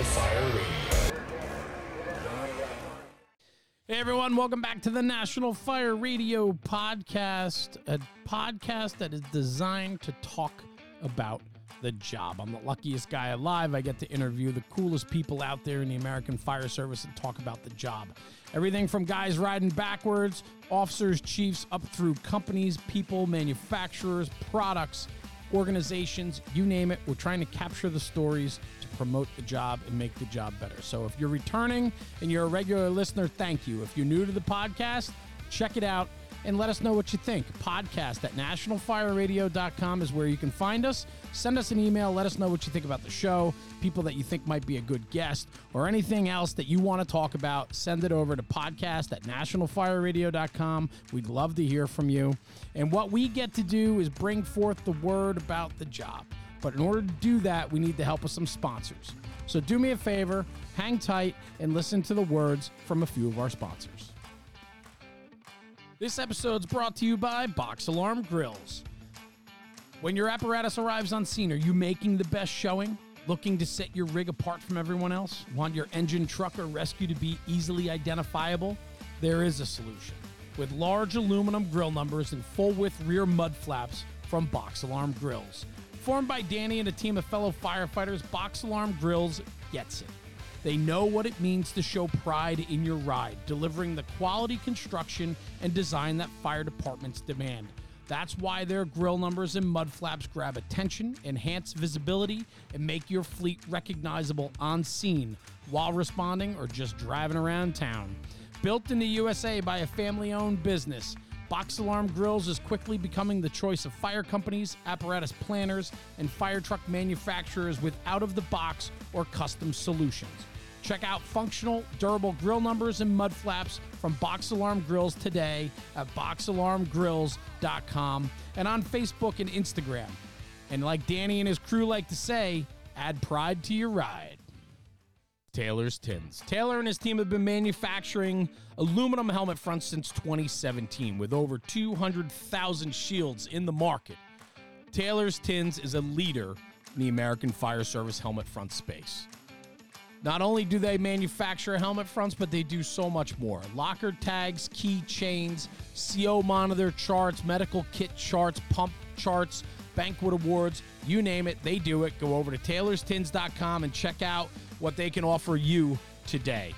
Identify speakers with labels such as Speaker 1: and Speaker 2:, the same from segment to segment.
Speaker 1: Fire Radio.
Speaker 2: Hey everyone, welcome back to the National Fire Radio podcast, a podcast that is designed to talk about the job. I'm the luckiest guy alive. I get to interview the coolest people out there in the American Fire Service and talk about the job. Everything from guys riding backwards, officers, chiefs, up through companies, people, manufacturers, products, organizations, you name it. We're trying to capture the stories to promote the job and make the job better. So if you're returning and you're a regular listener, thank you. If you're new to the podcast, check it out and let us know what you think. Podcast at nationalfireradio.com is where you can find us. Send us an email. Let us know what you think about the show, people that you think might be a good guest, or anything else that you want to talk about. Send it over to podcast at nationalfireradio.com. We'd love to hear from you. And what we get to do is bring forth the word about the job. But in order to do that, we need the help of some sponsors. So do me a favor, hang tight, and listen to the words from a few of our sponsors. This episode's brought to you by Box Alarm Grills. When your apparatus arrives on scene, are you making the best showing? Looking to set your rig apart from everyone else? Want your engine, truck, or rescue to be easily identifiable? There is a solution. With large aluminum grill numbers and full width rear mud flaps from Box Alarm Grills. Formed by Danny and a team of fellow firefighters, Box Alarm Grills gets it. They know what it means to show pride in your ride, delivering the quality construction and design that fire departments demand. That's why their grill numbers and mud flaps grab attention, enhance visibility, and make your fleet recognizable on scene while responding or just driving around town. Built in the USA by a family owned business, Box Alarm Grills is quickly becoming the choice of fire companies, apparatus planners, and fire truck manufacturers with out of the box or custom solutions. Check out functional, durable grill numbers and mud flaps from Box Alarm Grills today at boxalarmgrills.com and on Facebook and Instagram. And like Danny and his crew like to say, add pride to your ride. Taylor's Tins. Taylor and his team have been manufacturing aluminum helmet fronts since 2017 with over 200,000 shields in the market. Taylor's Tins is a leader in the American Fire Service helmet front space. Not only do they manufacture helmet fronts, but they do so much more. Locker tags, key chains, CO monitor charts, medical kit charts, pump charts, banquet awards, you name it, they do it. Go over to taylorstins.com and check out what they can offer you today.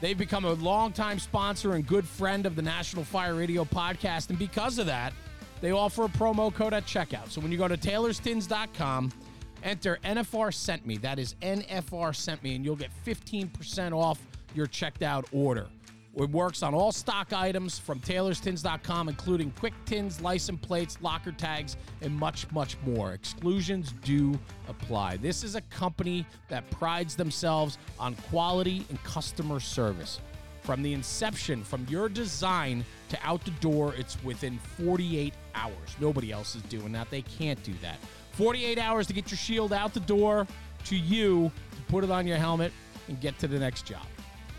Speaker 2: They've become a longtime sponsor and good friend of the National Fire Radio podcast, and because of that, they offer a promo code at checkout. So when you go to taylorstins.com, enter NFR sent me. That is NFR sent me, and you'll get 15% off your checked out order. It works on all stock items from taylorstins.com, including quick tins, license plates, locker tags, and much, much more. Exclusions do apply. This is a company that prides themselves on quality and customer service. From the inception, from your design to out the door, it's within 48 hours. Nobody else is doing that. They can't do that. 48 hours to get your shield out the door to you to put it on your helmet and get to the next job.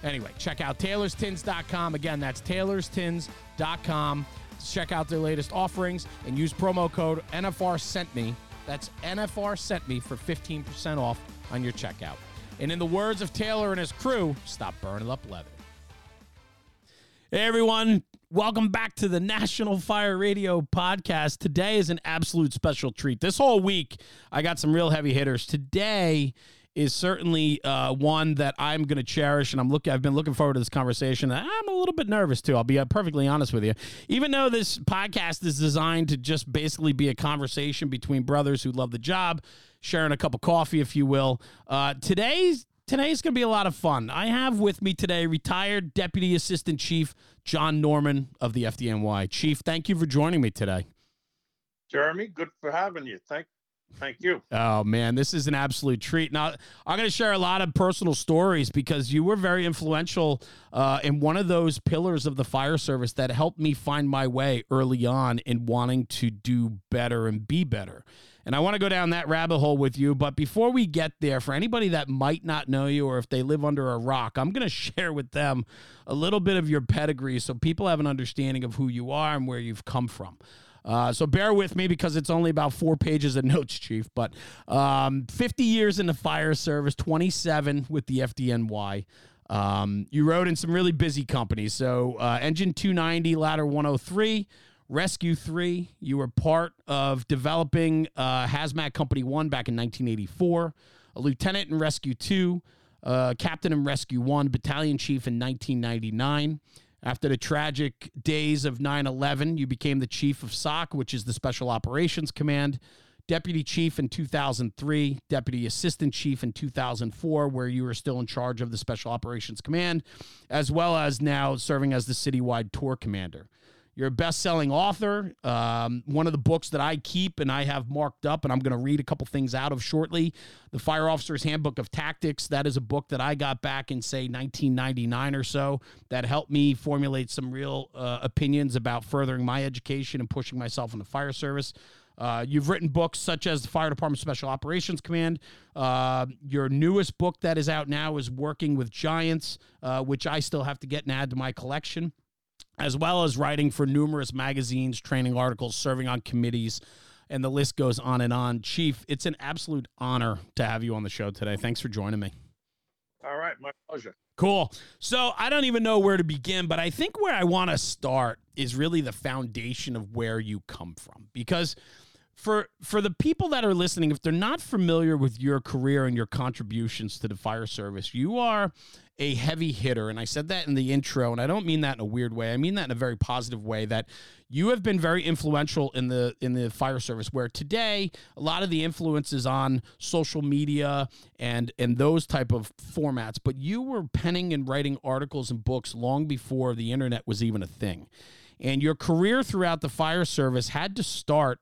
Speaker 2: Anyway, check out taylorstins.com. Again, that's taylorstins.com. Check out their latest offerings and use promo code NFR sent me. That's NFR sent me for 15% off on your checkout. And in the words of Taylor and his crew, stop burning up leather. Hey everyone, welcome back to the National Fire Radio podcast. Today is an absolute special treat. This whole week, I got some real heavy hitters. Today is certainly uh, one that I'm going to cherish, and I'm looking. I've been looking forward to this conversation. I'm a little bit nervous too. I'll be uh, perfectly honest with you. Even though this podcast is designed to just basically be a conversation between brothers who love the job, sharing a cup of coffee, if you will. Uh, today's Today's going to be a lot of fun. I have with me today retired Deputy Assistant Chief John Norman of the FDNY. Chief, thank you for joining me today.
Speaker 3: Jeremy, good for having you. Thank thank you.
Speaker 2: Oh man, this is an absolute treat. Now I'm going to share a lot of personal stories because you were very influential uh, in one of those pillars of the fire service that helped me find my way early on in wanting to do better and be better. And I want to go down that rabbit hole with you. But before we get there, for anybody that might not know you or if they live under a rock, I'm going to share with them a little bit of your pedigree so people have an understanding of who you are and where you've come from. Uh, so bear with me because it's only about four pages of notes, Chief. But um, 50 years in the fire service, 27 with the FDNY. Um, you rode in some really busy companies. So uh, Engine 290, Ladder 103, Rescue 3. You were part of developing uh, Hazmat Company 1 back in 1984, a lieutenant in Rescue 2, uh, captain in Rescue 1, battalion chief in 1999. After the tragic days of 9 11, you became the chief of SOC, which is the Special Operations Command, deputy chief in 2003, deputy assistant chief in 2004, where you were still in charge of the Special Operations Command, as well as now serving as the citywide tour commander. You're a best selling author. Um, one of the books that I keep and I have marked up, and I'm going to read a couple things out of shortly The Fire Officer's Handbook of Tactics. That is a book that I got back in, say, 1999 or so that helped me formulate some real uh, opinions about furthering my education and pushing myself in the fire service. Uh, you've written books such as the Fire Department Special Operations Command. Uh, your newest book that is out now is Working with Giants, uh, which I still have to get and add to my collection as well as writing for numerous magazines, training articles, serving on committees, and the list goes on and on. Chief, it's an absolute honor to have you on the show today. Thanks for joining me.
Speaker 3: All right, my pleasure.
Speaker 2: Cool. So I don't even know where to begin, but I think where I want to start is really the foundation of where you come from. Because for for the people that are listening, if they're not familiar with your career and your contributions to the fire service, you are a heavy hitter. And I said that in the intro, and I don't mean that in a weird way. I mean that in a very positive way that you have been very influential in the in the fire service where today a lot of the influence is on social media and and those type of formats but you were penning and writing articles and books long before the internet was even a thing and your career throughout the fire service had to start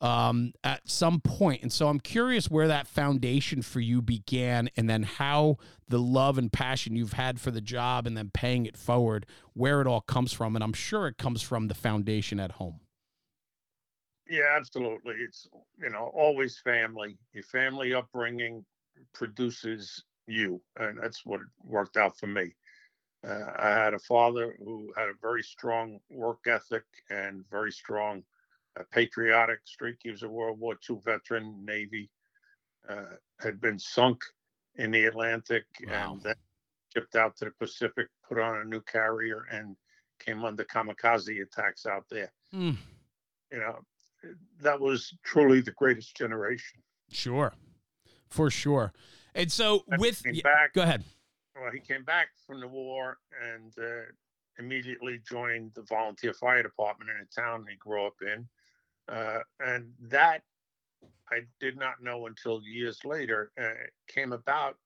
Speaker 2: um, at some point. And so I'm curious where that foundation for you began and then how the love and passion you've had for the job and then paying it forward, where it all comes from. And I'm sure it comes from the foundation at home.
Speaker 3: Yeah, absolutely. It's, you know, always family. Your family upbringing produces you. And that's what worked out for me. Uh, I had a father who had a very strong work ethic and very strong a patriotic streak. He was a World War II veteran, Navy, uh, had been sunk in the Atlantic wow. and then shipped out to the Pacific, put on a new carrier, and came under kamikaze attacks out there. Mm. You know, that was truly the greatest generation.
Speaker 2: Sure, for sure. And so, and with
Speaker 3: back,
Speaker 2: go ahead.
Speaker 3: Well, he came back from the war and uh, immediately joined the volunteer fire department in the town he grew up in. Uh, and that I did not know until years later uh, came about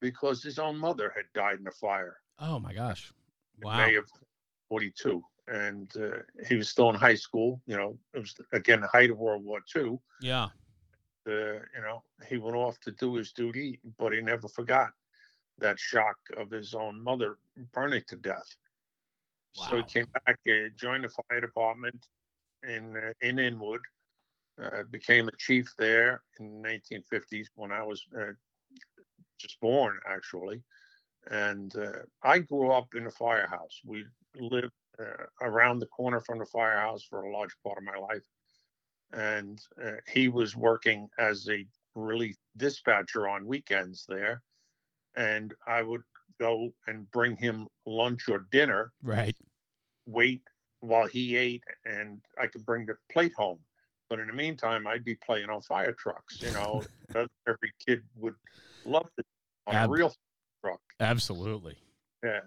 Speaker 3: because his own mother had died in a fire.
Speaker 2: Oh my gosh!
Speaker 3: Wow. May of '42, and uh, he was still in high school. You know, it was again the height of World War II.
Speaker 2: Yeah.
Speaker 3: Uh, you know, he went off to do his duty, but he never forgot that shock of his own mother burning to death. Wow. So he came back, uh, joined the fire department, in uh, in Inwood. Uh, became a chief there in the 1950s when I was uh, just born, actually. And uh, I grew up in a firehouse. We lived uh, around the corner from the firehouse for a large part of my life. And uh, he was working as a relief dispatcher on weekends there. And I would go and bring him lunch or dinner.
Speaker 2: Right.
Speaker 3: Wait while he ate and I could bring the plate home. But in the meantime, I'd be playing on fire trucks. You know, every kid would love it on Ab- a real truck.
Speaker 2: Absolutely.
Speaker 3: Yeah.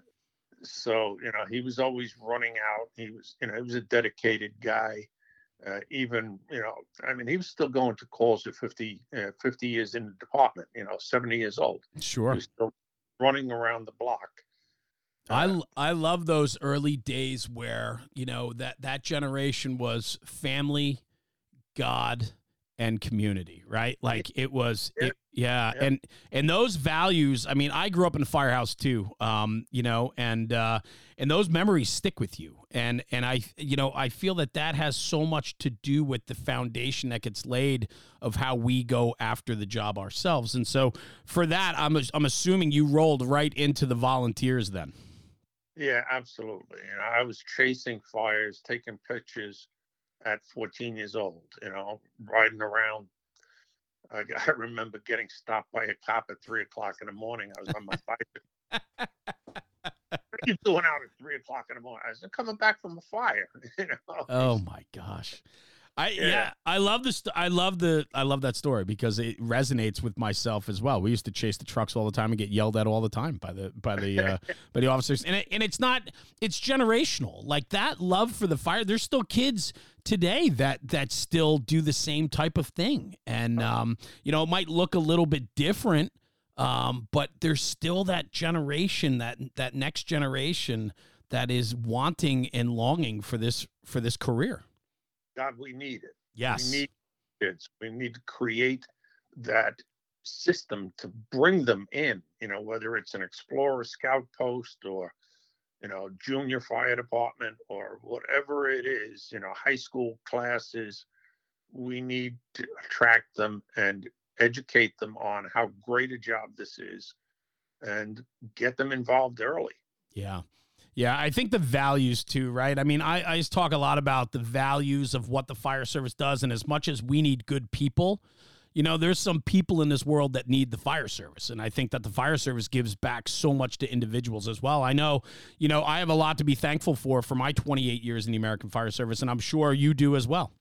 Speaker 3: So you know, he was always running out. He was, you know, he was a dedicated guy. Uh, even you know, I mean, he was still going to calls at 50, uh, 50 years in the department. You know, seventy years old.
Speaker 2: Sure. He was
Speaker 3: still running around the block.
Speaker 2: I I love those early days where you know that that generation was family, God, and community, right? Like it was, yeah. It, yeah. yeah. And and those values. I mean, I grew up in a firehouse too, um, you know, and uh, and those memories stick with you. And and I, you know, I feel that that has so much to do with the foundation that gets laid of how we go after the job ourselves. And so for that, I'm I'm assuming you rolled right into the volunteers then.
Speaker 3: Yeah, absolutely. And I was chasing fires, taking pictures at 14 years old, you know, riding around. I, I remember getting stopped by a cop at three o'clock in the morning. I was on my bike. what are you doing out at three o'clock in the morning? I said, coming back from a fire. you know?
Speaker 2: Oh my gosh. I yeah.
Speaker 3: Yeah.
Speaker 2: I love this. I love the I love that story because it resonates with myself as well. We used to chase the trucks all the time and get yelled at all the time by the by the uh, by the officers. And it, and it's not it's generational. Like that love for the fire. There's still kids today that that still do the same type of thing. And um, you know, it might look a little bit different, um, but there's still that generation that that next generation that is wanting and longing for this for this career.
Speaker 3: God, we need it.
Speaker 2: Yes.
Speaker 3: We need kids. We need to create that system to bring them in, you know, whether it's an explorer scout post or, you know, junior fire department or whatever it is, you know, high school classes. We need to attract them and educate them on how great a job this is and get them involved early.
Speaker 2: Yeah. Yeah, I think the values too, right? I mean, I, I just talk a lot about the values of what the fire service does, and as much as we need good people, you know, there's some people in this world that need the fire service, and I think that the fire service gives back so much to individuals as well. I know, you know, I have a lot to be thankful for for my 28 years in the American Fire Service, and I'm sure you do as well.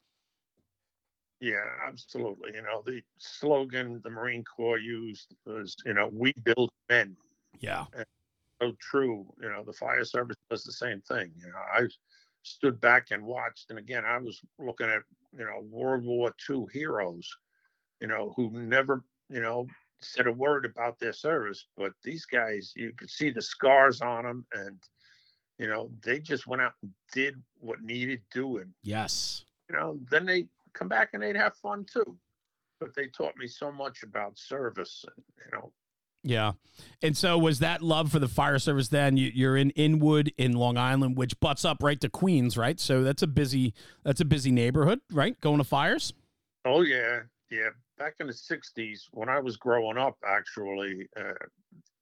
Speaker 3: Yeah, absolutely. You know, the slogan the Marine Corps used was, you know, we build men.
Speaker 2: Yeah,
Speaker 3: so true. You know, the fire service does the same thing. You know, I stood back and watched, and again, I was looking at you know World War II heroes, you know, who never you know said a word about their service, but these guys, you could see the scars on them, and you know, they just went out and did what needed doing.
Speaker 2: yes,
Speaker 3: You know, then they come back and they'd have fun too. But they taught me so much about service, and, you know,
Speaker 2: yeah. And so, was that love for the fire service then? You, you're in Inwood in Long Island, which butts up right to Queens, right? So that's a busy that's a busy neighborhood, right? Going to fires.
Speaker 3: Oh yeah, yeah. Back in the '60s, when I was growing up, actually, uh,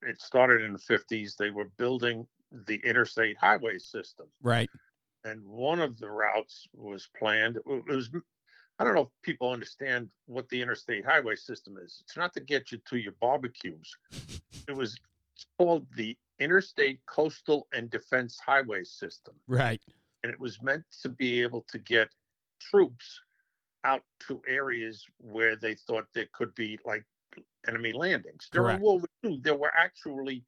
Speaker 3: it started in the '50s. They were building the interstate highway system,
Speaker 2: Right.
Speaker 3: and one of the routes was planned. It was, I don't know if people understand what the interstate highway system is. It's not to get you to your barbecues. It was it's called the Interstate Coastal and Defense Highway System.
Speaker 2: Right.
Speaker 3: and it was meant to be able to get troops out to areas where they thought there could be like enemy landings. During
Speaker 2: Correct.
Speaker 3: World War II, there were actually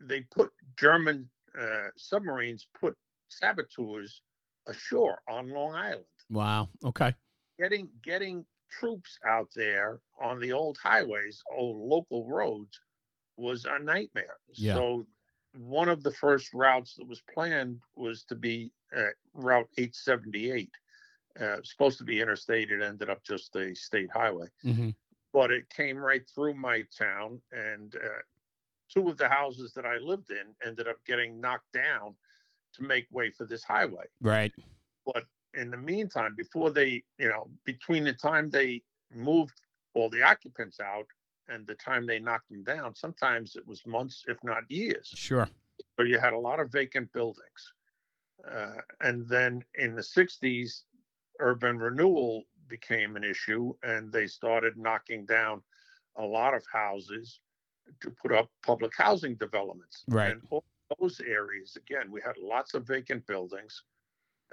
Speaker 3: they put German uh, submarines put saboteurs ashore on Long Island.
Speaker 2: Wow. Okay.
Speaker 3: Getting getting troops out there on the old highways, old local roads, was a nightmare.
Speaker 2: Yeah.
Speaker 3: So one of the first routes that was planned was to be uh, Route 878. Uh, supposed to be interstate, it ended up just a state highway.
Speaker 2: hmm
Speaker 3: But it came right through my town, and uh, two of the houses that I lived in ended up getting knocked down to make way for this highway
Speaker 2: Right.
Speaker 3: but in the meantime, before they, you know, between the time they moved all the occupants out and the time they knocked them down, sometimes it was months, if not years.
Speaker 2: Sure.
Speaker 3: So you had a lot of vacant buildings. Uh, and then in the 60s, urban renewal became an issue, and they started knocking down a lot of houses to put up public housing developments.
Speaker 2: Right.
Speaker 3: And all those areas, again, we had lots of vacant buildings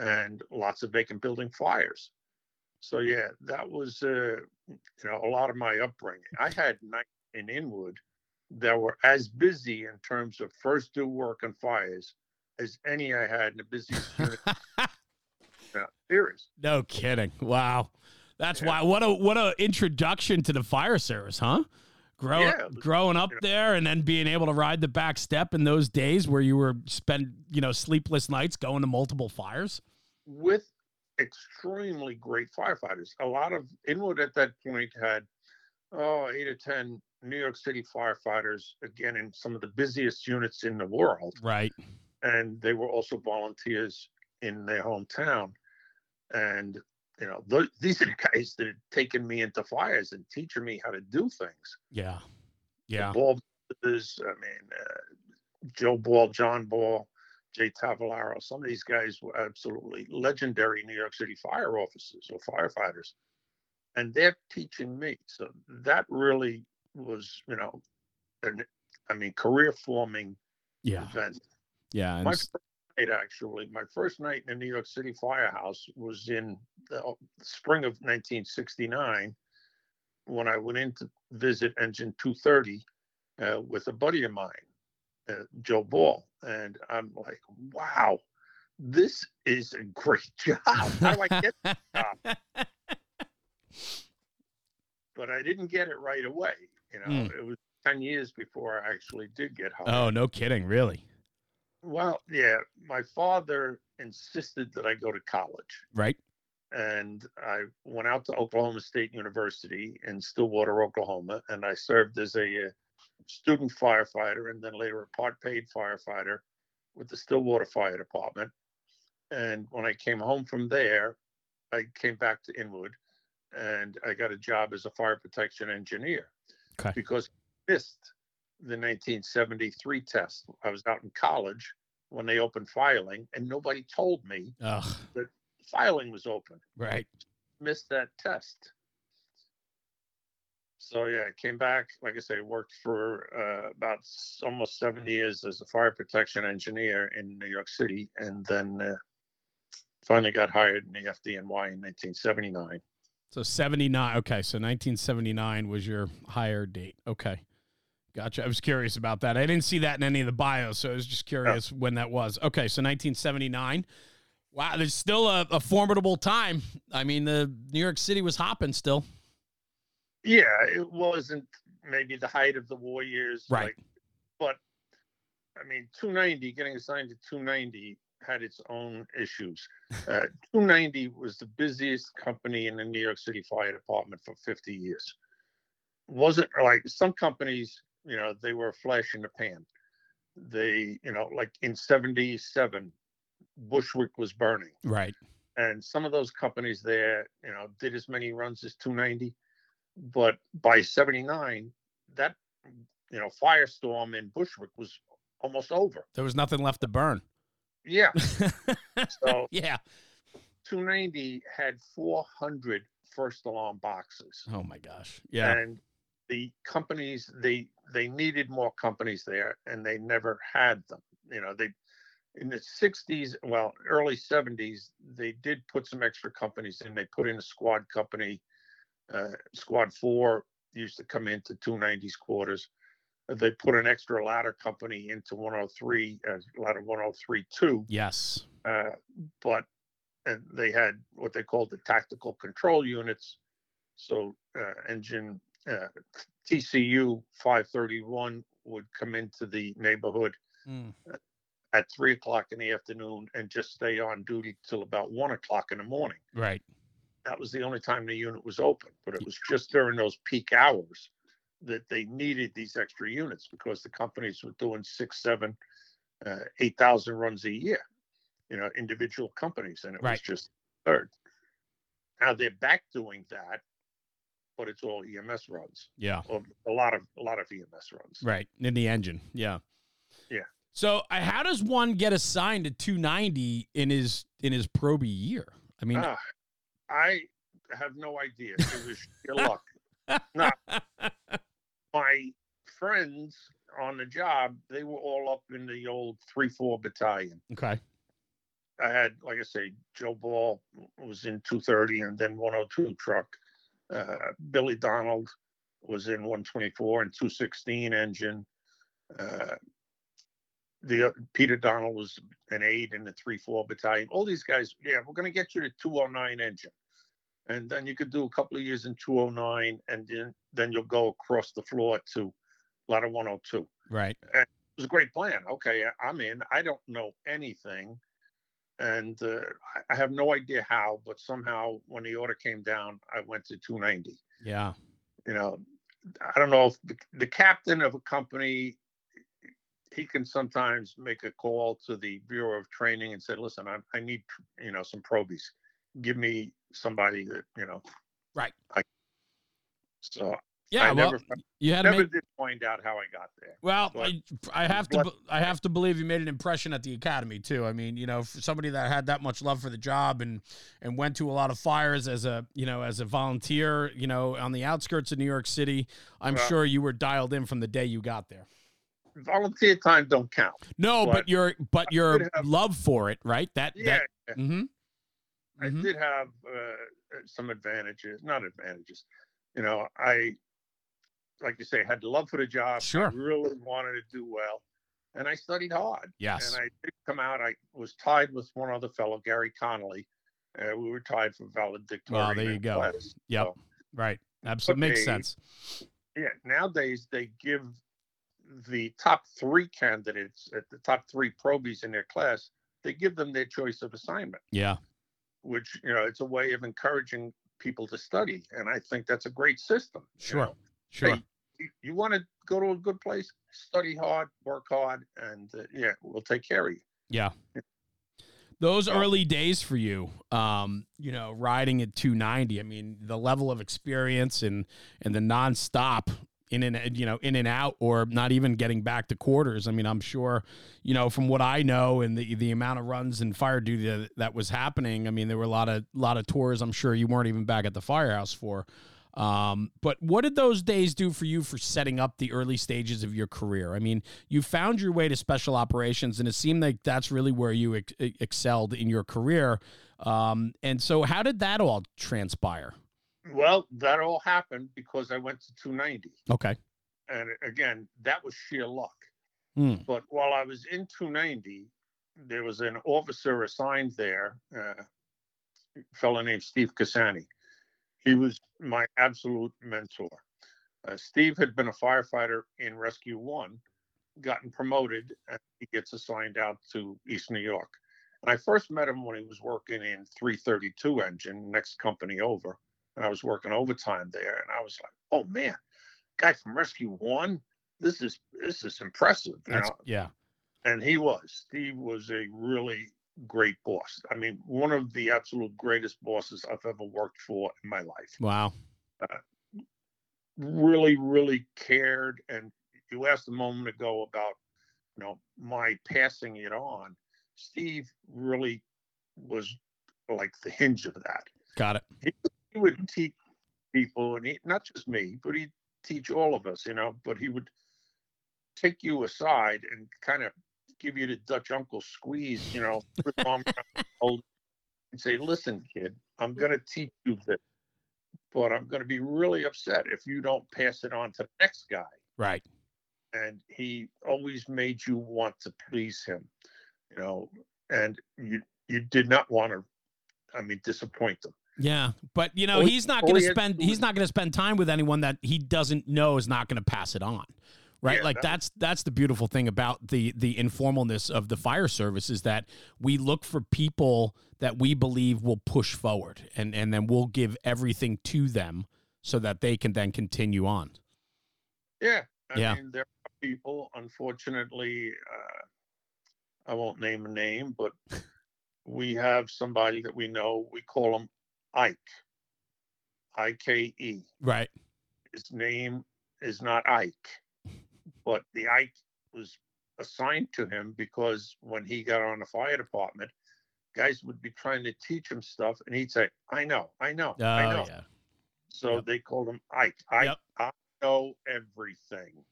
Speaker 3: and lots of vacant building fires. So yeah, that was uh, you know a lot of my upbringing. I had nights in Inwood that were as busy in terms of first due work and fires as any I had in the busiest unit. yeah, serious.
Speaker 2: no kidding. Wow. That's
Speaker 3: Yeah.
Speaker 2: why. What a what a introduction to the fire service, huh? Grow,
Speaker 3: Yeah.
Speaker 2: growing up
Speaker 3: You know.
Speaker 2: there and then being able to ride the back step in those days where you were spend you know sleepless nights going to multiple fires.
Speaker 3: With extremely great firefighters. A lot of Inwood at that point had oh eight or ten New York City firefighters, again in some of the busiest units in the world.
Speaker 2: Right.
Speaker 3: and they were also volunteers in their hometown. And you know, th- these are the guys that had taken me into fires and teaching me how to do things.
Speaker 2: Yeah.
Speaker 3: The
Speaker 2: Yeah.
Speaker 3: Ball brothers, I mean, uh, Joe Ball, John Ball, Jay Tavalaro. Some of these guys were absolutely legendary New York City fire officers or firefighters, and they're teaching me. So that really was, you know, an, I mean, career forming
Speaker 2: Yeah.
Speaker 3: event.
Speaker 2: Yeah.
Speaker 3: My first night, actually, my first night in the New York City firehouse was in the uh, spring of 1969 when I went in to visit Engine 230 uh, with a buddy of mine, uh, Joe Ball. And I'm like, wow, this is a great job. How do I get But I didn't get it right away. You know,
Speaker 2: Mm.
Speaker 3: it was 10 years before I actually did get hired.
Speaker 2: oh, no kidding. Really?
Speaker 3: Well, yeah, my father insisted that I go to college.
Speaker 2: Right.
Speaker 3: and I went out to Oklahoma State University in Stillwater, Oklahoma, and I served as a uh, student firefighter and then later a part paid firefighter with the Stillwater Fire Department. And when I came home from there, I came back to Inwood and I got a job as a fire protection engineer
Speaker 2: Okay.
Speaker 3: because I missed the 1973 test. I was out in college when they opened filing, and nobody told me
Speaker 2: Ugh.
Speaker 3: filing was open
Speaker 2: Right.
Speaker 3: missed that test. So yeah, I came back. Like I say, worked for uh, about almost seven years as a fire protection engineer in New York City, and then uh, finally got hired in the FDNY in 1979.
Speaker 2: So 79. Okay. So 1979 was your hire date. Okay. Gotcha. I was curious about that. I didn't see that in any of the bios. So I was just curious when that was. Okay. So 1979. Wow. There's still a, a formidable time. I mean, the New York City was hopping still.
Speaker 3: Yeah, it wasn't maybe the height of the war years,
Speaker 2: Right.
Speaker 3: like, but I mean, 290 getting assigned to 290 had its own issues. Uh, 290 was the busiest company in the New York City Fire Department for 50 years. Wasn't like some companies, you know, they were a flash in the pan. They, you know, like in 77, Bushwick was burning
Speaker 2: Right.
Speaker 3: and some of those companies there, you know, did as many runs as 290, but by 79, that you know firestorm in Bushwick was almost over.
Speaker 2: There was nothing left to burn.
Speaker 3: Yeah, so
Speaker 2: yeah.
Speaker 3: 290 had 400 first alarm boxes,
Speaker 2: Oh my gosh. Yeah.
Speaker 3: and the companies they they needed more companies there, and they never had them. You know, they in the 60s, well, early 70s, they did put some extra companies in. They put in a squad company. Uh, squad four used to come into 290's quarters. Uh, They put an extra ladder company into 103, uh, ladder 103
Speaker 2: Yes.
Speaker 3: uh, but and they had what they called the tactical control units. So uh, engine uh, TCU 531 would come into the neighborhood
Speaker 2: Mm.
Speaker 3: at three o'clock in the afternoon and just stay on duty till about one o'clock in the morning.
Speaker 2: Right.
Speaker 3: That was the only time the unit was open, but it was just during those peak hours that they needed these extra units because the companies were doing six, seven, uh, eight thousand runs a year. You know, individual companies, and it was just third. Now they're back doing that, but it's all EMS runs,
Speaker 2: Yeah.
Speaker 3: or a lot of a lot of EMS runs.
Speaker 2: Right. In the engine. Yeah.
Speaker 3: Yeah.
Speaker 2: So uh, how does one get assigned to 290 in his in his proby year? I mean,
Speaker 3: Ah, I have no idea. It was sheer luck. No, my friends on the job, they were all up in the old three four battalion.
Speaker 2: okay.
Speaker 3: I had, like I say, Joe Ball was in 230 and then 102 truck. Uh, Billy Donald was in 124 and 216 engine. Uh, the uh, Peter Donald was an aide in the 3-4 battalion. All these guys, yeah, we're going to get you to 209 engine, and then you could do a couple of years in 209, and then then you'll go across the floor to ladder 102
Speaker 2: Right.
Speaker 3: it was a great plan. Okay, I'm in. I don't know anything, and uh, I- I have no idea how, but somehow when the order came down, I went to 290.
Speaker 2: Yeah.
Speaker 3: You know, I don't know if the, the captain of a company he can sometimes make a call to the Bureau of Training and say, "Listen, I, I need you know some probies. Give me somebody that you know."
Speaker 2: Right.
Speaker 3: I, so
Speaker 2: Yeah,
Speaker 3: I
Speaker 2: well,
Speaker 3: never,
Speaker 2: you had to
Speaker 3: never
Speaker 2: make.
Speaker 3: did find out how I got there.
Speaker 2: Well, I, I have to. be- I have to believe you made an impression at the academy too. I mean, you know, for somebody that had that much love for the job and and went to a lot of fires as a you know as a volunteer, you know, on the outskirts of New York City. I'm
Speaker 3: Well-
Speaker 2: sure you were dialed in from the day you got there.
Speaker 3: Volunteer time don't count.
Speaker 2: No, but
Speaker 3: But
Speaker 2: your but your
Speaker 3: have-
Speaker 2: love for it, right? That
Speaker 3: Yeah,
Speaker 2: that. hmm
Speaker 3: I
Speaker 2: Mhm.
Speaker 3: did have uh, some advantages, not advantages. You know, I, like you say, had love for the job.
Speaker 2: Sure.
Speaker 3: I really wanted to do well, and I studied hard.
Speaker 2: Yes.
Speaker 3: And I did come out. I was tied with one other fellow, Gary Connolly. Uh, we were tied for valedictorian.
Speaker 2: Well, there you go.
Speaker 3: class.
Speaker 2: Yep.
Speaker 3: So,
Speaker 2: Right. Absolutely makes
Speaker 3: they-
Speaker 2: sense.
Speaker 3: yeah. Nowadays, they give the top three candidates at the top three probies in their class. They give them their choice of assignment.
Speaker 2: Yeah.
Speaker 3: which you know it's a way of encouraging people to study and i think that's a great system you
Speaker 2: Sure.
Speaker 3: know.
Speaker 2: Sure.
Speaker 3: Hey, you, you want to go to a good place study hard work hard and uh, yeah we'll take care of you
Speaker 2: Yeah. Those
Speaker 3: Yeah.
Speaker 2: early days for you, um, you know, riding at 290. I mean, the level of experience and and the nonstop in and you know in and out, or not even getting back to quarters. I mean, I'm sure, you know, from what I know and the the amount of runs and fire duty that, that was happening. I mean, there were a lot of lot of tours. I'm sure you weren't even back at the firehouse for. Um, but what did those days do for you for setting up the early stages of your career? I mean, you found your way to special operations, and it seemed like that's really where you ex- excelled in your career. Um, and so, how did that all transpire?
Speaker 3: Well that all happened because i went to 290
Speaker 2: Okay.
Speaker 3: and again that was sheer luck
Speaker 2: Hmm.
Speaker 3: but while i was in 290 there was an officer assigned there uh, a fellow named steve Cassani. he was my absolute mentor Uh, Steve had been a firefighter in Rescue One, gotten promoted, and he gets assigned out to East New York. And I first met him when he was working in 332 engine, next company over, and I was working overtime there. And I was like, "Oh man, guy from Rescue One, this is this is impressive." You
Speaker 2: That's
Speaker 3: know?
Speaker 2: yeah.
Speaker 3: and he was. Steve was a really great boss. I mean, one of the absolute greatest bosses I've ever worked for in my life
Speaker 2: Wow.
Speaker 3: Uh, really, really cared. And you asked a moment ago about, you know, my passing it on. Steve really was like the hinge of that.
Speaker 2: Got it.
Speaker 3: He would teach people, and he, not just me, but he'd teach all of us, you know, but he would take you aside and kind of give you the Dutch uncle squeeze, you know, put his arm around your shoulder and say, listen, kid, I'm going to teach you this, but I'm going to be really upset if you don't pass it on to the next guy.
Speaker 2: Right.
Speaker 3: And he always made you want to please him, you know, and you you did not want to, I mean, disappoint them.
Speaker 2: Yeah, but you know
Speaker 3: All
Speaker 2: he's not going to
Speaker 3: he had to
Speaker 2: spend he's not going to spend time with anyone that he doesn't know is not going to pass it on. Right?
Speaker 3: Yeah,
Speaker 2: like
Speaker 3: that-
Speaker 2: that's that's the beautiful thing about the the informalness of the fire service is that we look for people that we believe will push forward and and then we'll give everything to them so that they can then continue on.
Speaker 3: Yeah. I
Speaker 2: Yeah.
Speaker 3: mean, there are people, unfortunately, uh, I won't name a name, but we have somebody that we know, we call him Ike, I K E.
Speaker 2: Right.
Speaker 3: His name is not Ike, but the Ike was assigned to him because when he got on the fire department, guys would be trying to teach him stuff, and he'd say, I know, I know,
Speaker 2: Oh
Speaker 3: I know.
Speaker 2: yeah.
Speaker 3: So
Speaker 2: Yep.
Speaker 3: they called him Ike. I,
Speaker 2: Yep.
Speaker 3: I know everything.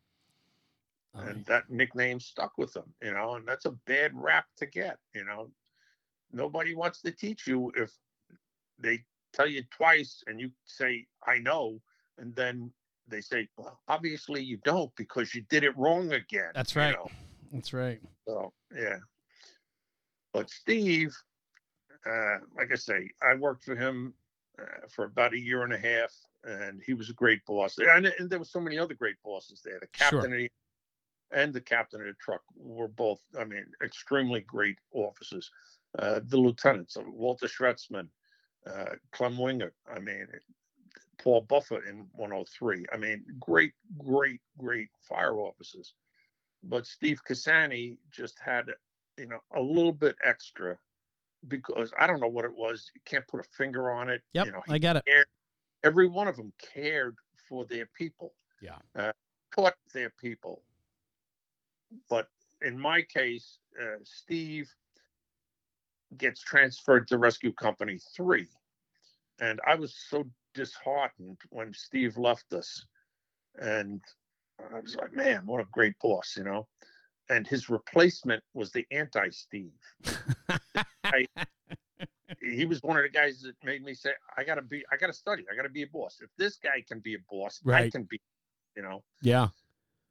Speaker 2: Oh,
Speaker 3: and that nickname stuck with him, you know, and that's a bad rap to get, you know. Nobody wants to teach you if they tell you twice and you say, I know, and then they say, Well, obviously you don't because you did it wrong again.
Speaker 2: That's
Speaker 3: you
Speaker 2: right.
Speaker 3: know?
Speaker 2: That's right.
Speaker 3: So yeah. But Steve, uh, like I say, I worked for him uh, for about a year and a half, and he was a great boss. And, and there were so many other great bosses there. The
Speaker 2: Sure.
Speaker 3: captain of the, and the captain of the truck were both, I mean, extremely great officers. Uh, the lieutenants, Walter Schretzman, uh, Clem Winger, I mean, Paul Buffer in 103. I mean, great, great, great fire officers. But Steve Cassani just had, you know, a little bit extra because I don't know what it was. You can't put a finger on it.
Speaker 2: Yep.
Speaker 3: You know,
Speaker 2: I get it.
Speaker 3: every one of them cared for their people.
Speaker 2: Yeah.
Speaker 3: Uh, taught their people. But in my case, uh, Steve gets transferred to Rescue Company 3. And I was so disheartened when Steve left us. And I was like, man, what a great boss, you know? And his replacement was the anti Steve. he was one of the guys that made me say, I gotta be, I gotta study, I gotta be a boss. If this guy can be a boss, I can be, you know.
Speaker 2: Yeah.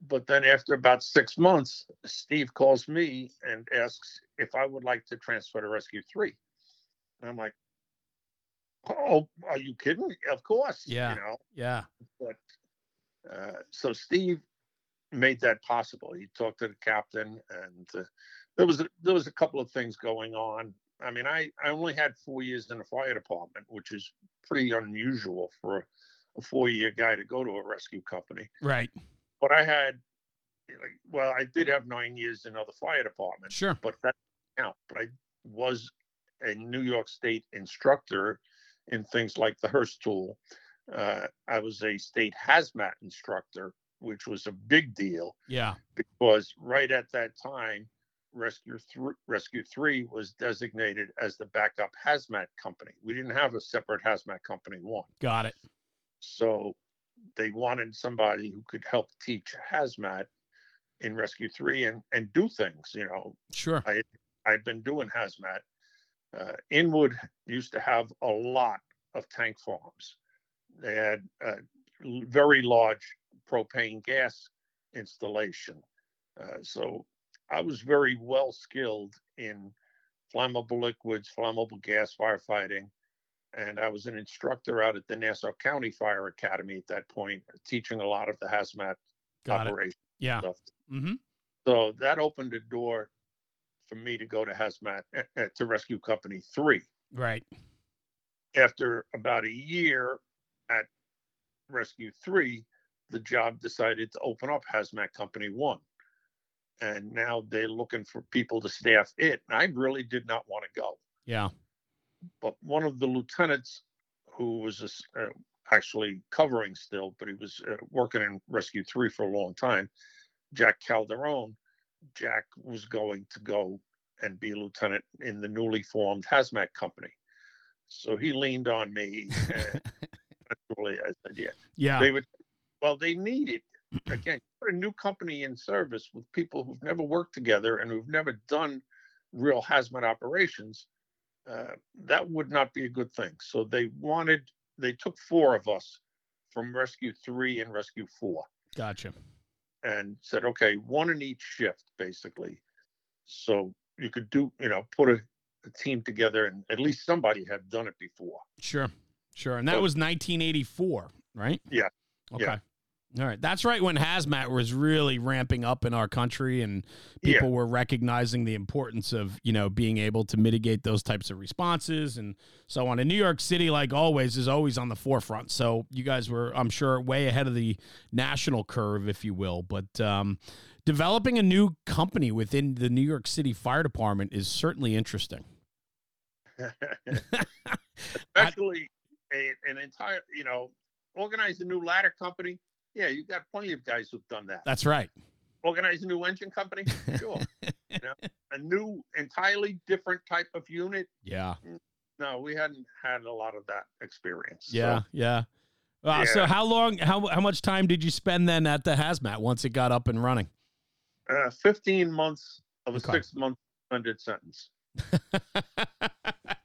Speaker 3: But then after about six months, Steve calls me and asks if I would like to transfer to Rescue Three. And I'm like, Oh, are you kidding? Of course.
Speaker 2: Yeah.
Speaker 3: You know,
Speaker 2: Yeah.
Speaker 3: but uh, so Steve made that possible. He talked to the captain, and uh, there was a, there was a couple of things going on. I mean, I I only had four years in the fire department, which is pretty unusual for a four year guy to go to a rescue company.
Speaker 2: Right.
Speaker 3: But I had, well, I did have nine years in other fire departments,
Speaker 2: Sure.
Speaker 3: but that count. But I was a New York State instructor in things like the Hurst tool. Uh, I was a state hazmat instructor, which was a big deal
Speaker 2: Yeah.
Speaker 3: because right at that time, Rescue Three, Rescue Three was designated as the backup hazmat company. We didn't have a separate hazmat company one,
Speaker 2: Got it.
Speaker 3: so they wanted somebody who could help teach hazmat in Rescue Three and and do things. You know,
Speaker 2: Sure.
Speaker 3: I I've been doing hazmat. Uh, Inwood used to have a lot of tank farms. They had a very large propane gas installation. Uh, so I was very well skilled in flammable liquids, flammable gas firefighting. And I was an instructor out at the Nassau County Fire Academy at that point, teaching a lot of the hazmat
Speaker 2: Got it.
Speaker 3: operation
Speaker 2: Yeah.
Speaker 3: stuff.
Speaker 2: Mm-hmm.
Speaker 3: So that opened a door for me to go to hazmat uh, uh, to Rescue Company Three.
Speaker 2: Right.
Speaker 3: After about a year at Rescue Three, the job decided to open up Hazmat Company One, and now they're looking for people to staff it. And I really did not want to go,
Speaker 2: Yeah.
Speaker 3: But one of the lieutenants who was uh, actually covering still, but he was uh, working in Rescue Three for a long time, Jack Calderon. Jack was going to go and be a lieutenant in the newly formed hazmat company. So he leaned on me. And eventually I said, yeah.
Speaker 2: Yeah.
Speaker 3: They would, well, they needed, again, put a new company in service with people who've never worked together and who've never done real hazmat operations. Uh, that would not be a good thing. So they wanted, they took four of us from Rescue 3 and Rescue 4
Speaker 2: Gotcha.
Speaker 3: and said, okay, one in each shift, basically. So you could do, you know, put a, a team together and at least somebody had done it before.
Speaker 2: Sure. Sure. And that
Speaker 3: So-
Speaker 2: was 1984, right?
Speaker 3: Yeah.
Speaker 2: Okay.
Speaker 3: Yeah.
Speaker 2: All right. That's right when hazmat was really ramping up in our country and people were recognizing the importance of, you know, being able to mitigate those types of responses and so on. And New York City, like always, is always on the forefront. So you guys were, I'm sure, way ahead of the national curve, if you will. But um, developing a new company within the New York City Fire Department is certainly interesting.
Speaker 3: Especially a, an entire, you know, organize a new ladder company. Yeah, you've got plenty of guys who've done that.
Speaker 2: That's right.
Speaker 3: Organize a new engine company. Sure. you know, a new, entirely different type of unit.
Speaker 2: Yeah.
Speaker 3: No, we hadn't had a lot of that experience. So,
Speaker 2: Yeah, yeah. Uh, So how long? How how much time did you spend then at the hazmat once it got up and running?
Speaker 3: uh, 15 months of a
Speaker 2: Okay.
Speaker 3: six month suspended sentence.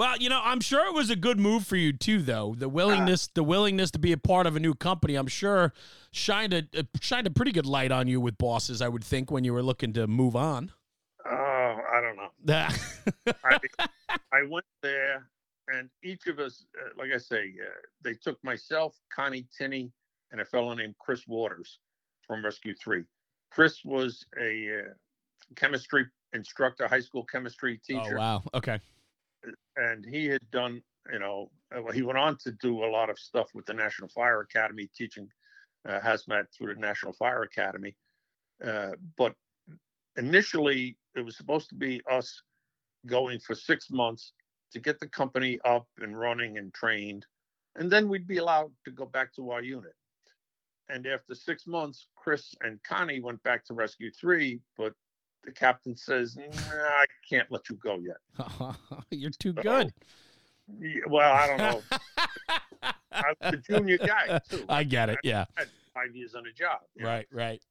Speaker 2: well, you know, I'm sure it was a good move for you too, though. The willingness, the willingness to be a part of a new company, I'm sure, shined a uh, shined a pretty good light on you with bosses. I would think when you were looking to move on.
Speaker 3: Oh, I don't know. I, I went there, and each of us, uh, like I say, uh, they took myself, Connie Tinney, and a fellow named Chris Waters from Rescue 3. Chris was a uh, chemistry instructor, high school chemistry teacher.
Speaker 2: oh
Speaker 3: teacher,
Speaker 2: wow. Okay.
Speaker 3: And he had done, you know, uh, he went on to do a lot of stuff with the National Fire Academy, teaching uh, hazmat through the National Fire Academy. Uh, but initially, it was supposed to be us going for six months to get the company up and running and trained. and then we'd be allowed to go back to our unit. And after six months, Chris and Connie went back to Rescue Three, but the captain says, nah, "I can't let you go yet."
Speaker 2: You're too good.
Speaker 3: Yeah, well, I don't know. I was a junior guy too.
Speaker 2: I get it. Yeah.
Speaker 3: I five years on the job. you know.
Speaker 2: Right. Right.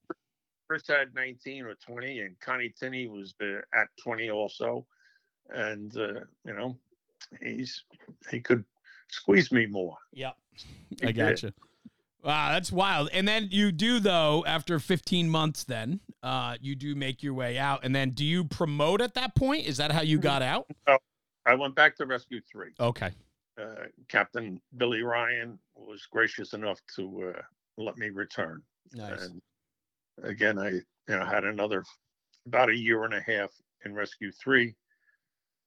Speaker 3: Chris had 19 or 20, and Connie Tinney was uh, at 20 also. And uh, you know, he's he could squeeze me more.
Speaker 2: Yep.
Speaker 3: He
Speaker 2: I
Speaker 3: did.
Speaker 2: gotcha. Wow, that's wild. And then you do though after 15 months. Then uh, you do make your way out, and then do you promote at that point? Is that how you got out?
Speaker 3: Oh, I went back to Rescue Three.
Speaker 2: Okay.
Speaker 3: Uh, Captain Billy Ryan was gracious enough to uh, let me return.
Speaker 2: Nice.
Speaker 3: And again, I you know had another about a year and a half in Rescue Three,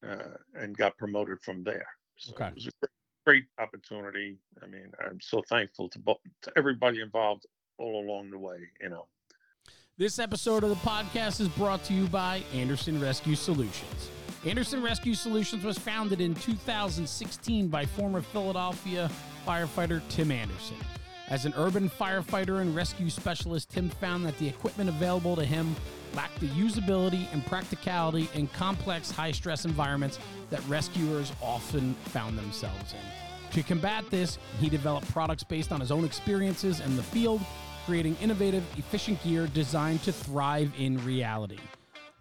Speaker 3: uh, and got promoted from there. So
Speaker 2: Okay.
Speaker 3: it was a great, great opportunity. I mean, I'm so thankful to, to everybody involved all along the way. You know,
Speaker 2: This episode of the podcast is brought to you by Anderson Rescue Solutions. Anderson Rescue Solutions was founded in 2016 by former Philadelphia firefighter Tim Anderson. As an urban firefighter and rescue specialist, Tim found that the equipment available to him lacked the usability and practicality in complex, high stress environments that rescuers often found themselves in. To combat this, he developed products based on his own experiences in the field, creating innovative, efficient gear designed to thrive in reality.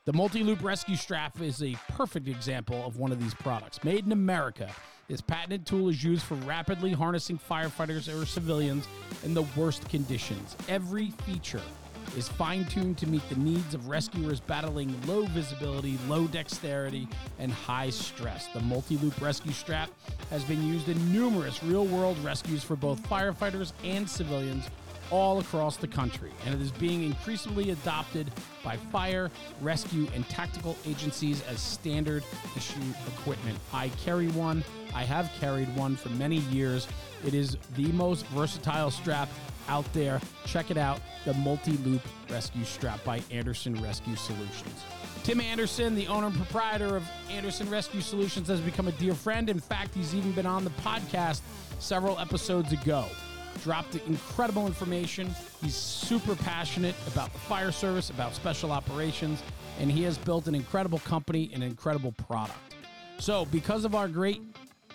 Speaker 2: The Multi Loop Rescue Strap is a perfect example of one of these products. Made in America, this patented tool is used for rapidly harnessing firefighters or civilians in the worst conditions. Every feature is fine tuned to meet the needs of rescuers battling low visibility, low dexterity, and high stress. The multi loop rescue strap has been used in numerous real world rescues for both firefighters and civilians all across the country, and it is being increasingly adopted by fire, rescue, and tactical agencies as standard issue equipment. I carry one, I have carried one for many years. It is the most versatile strap out there. Check it out the Multi Loop Rescue Strap by Anderson Rescue Solutions. Tim Anderson, the owner and proprietor of Anderson Rescue Solutions, has become a dear friend. In fact, he's even been on the podcast several episodes ago dropped incredible information. He's super passionate about the fire service, about special operations, and he has built an incredible company, and an incredible product. So, because of our great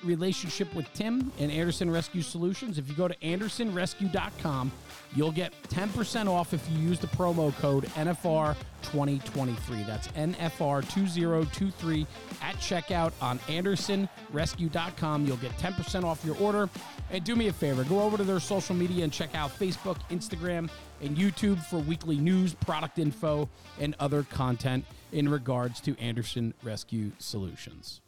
Speaker 2: relationship with Tim and Anderson Rescue Solutions, if you go to andersonrescue.com, you'll get 10% off if you use the promo code NFR2023. That's NFR2023 at checkout on andersonrescue.com. You'll get 10% off your order. And do me a favor, go over to their social media and check out Facebook, Instagram, and YouTube for weekly news, product info, and other content in regards to Anderson Rescue Solutions.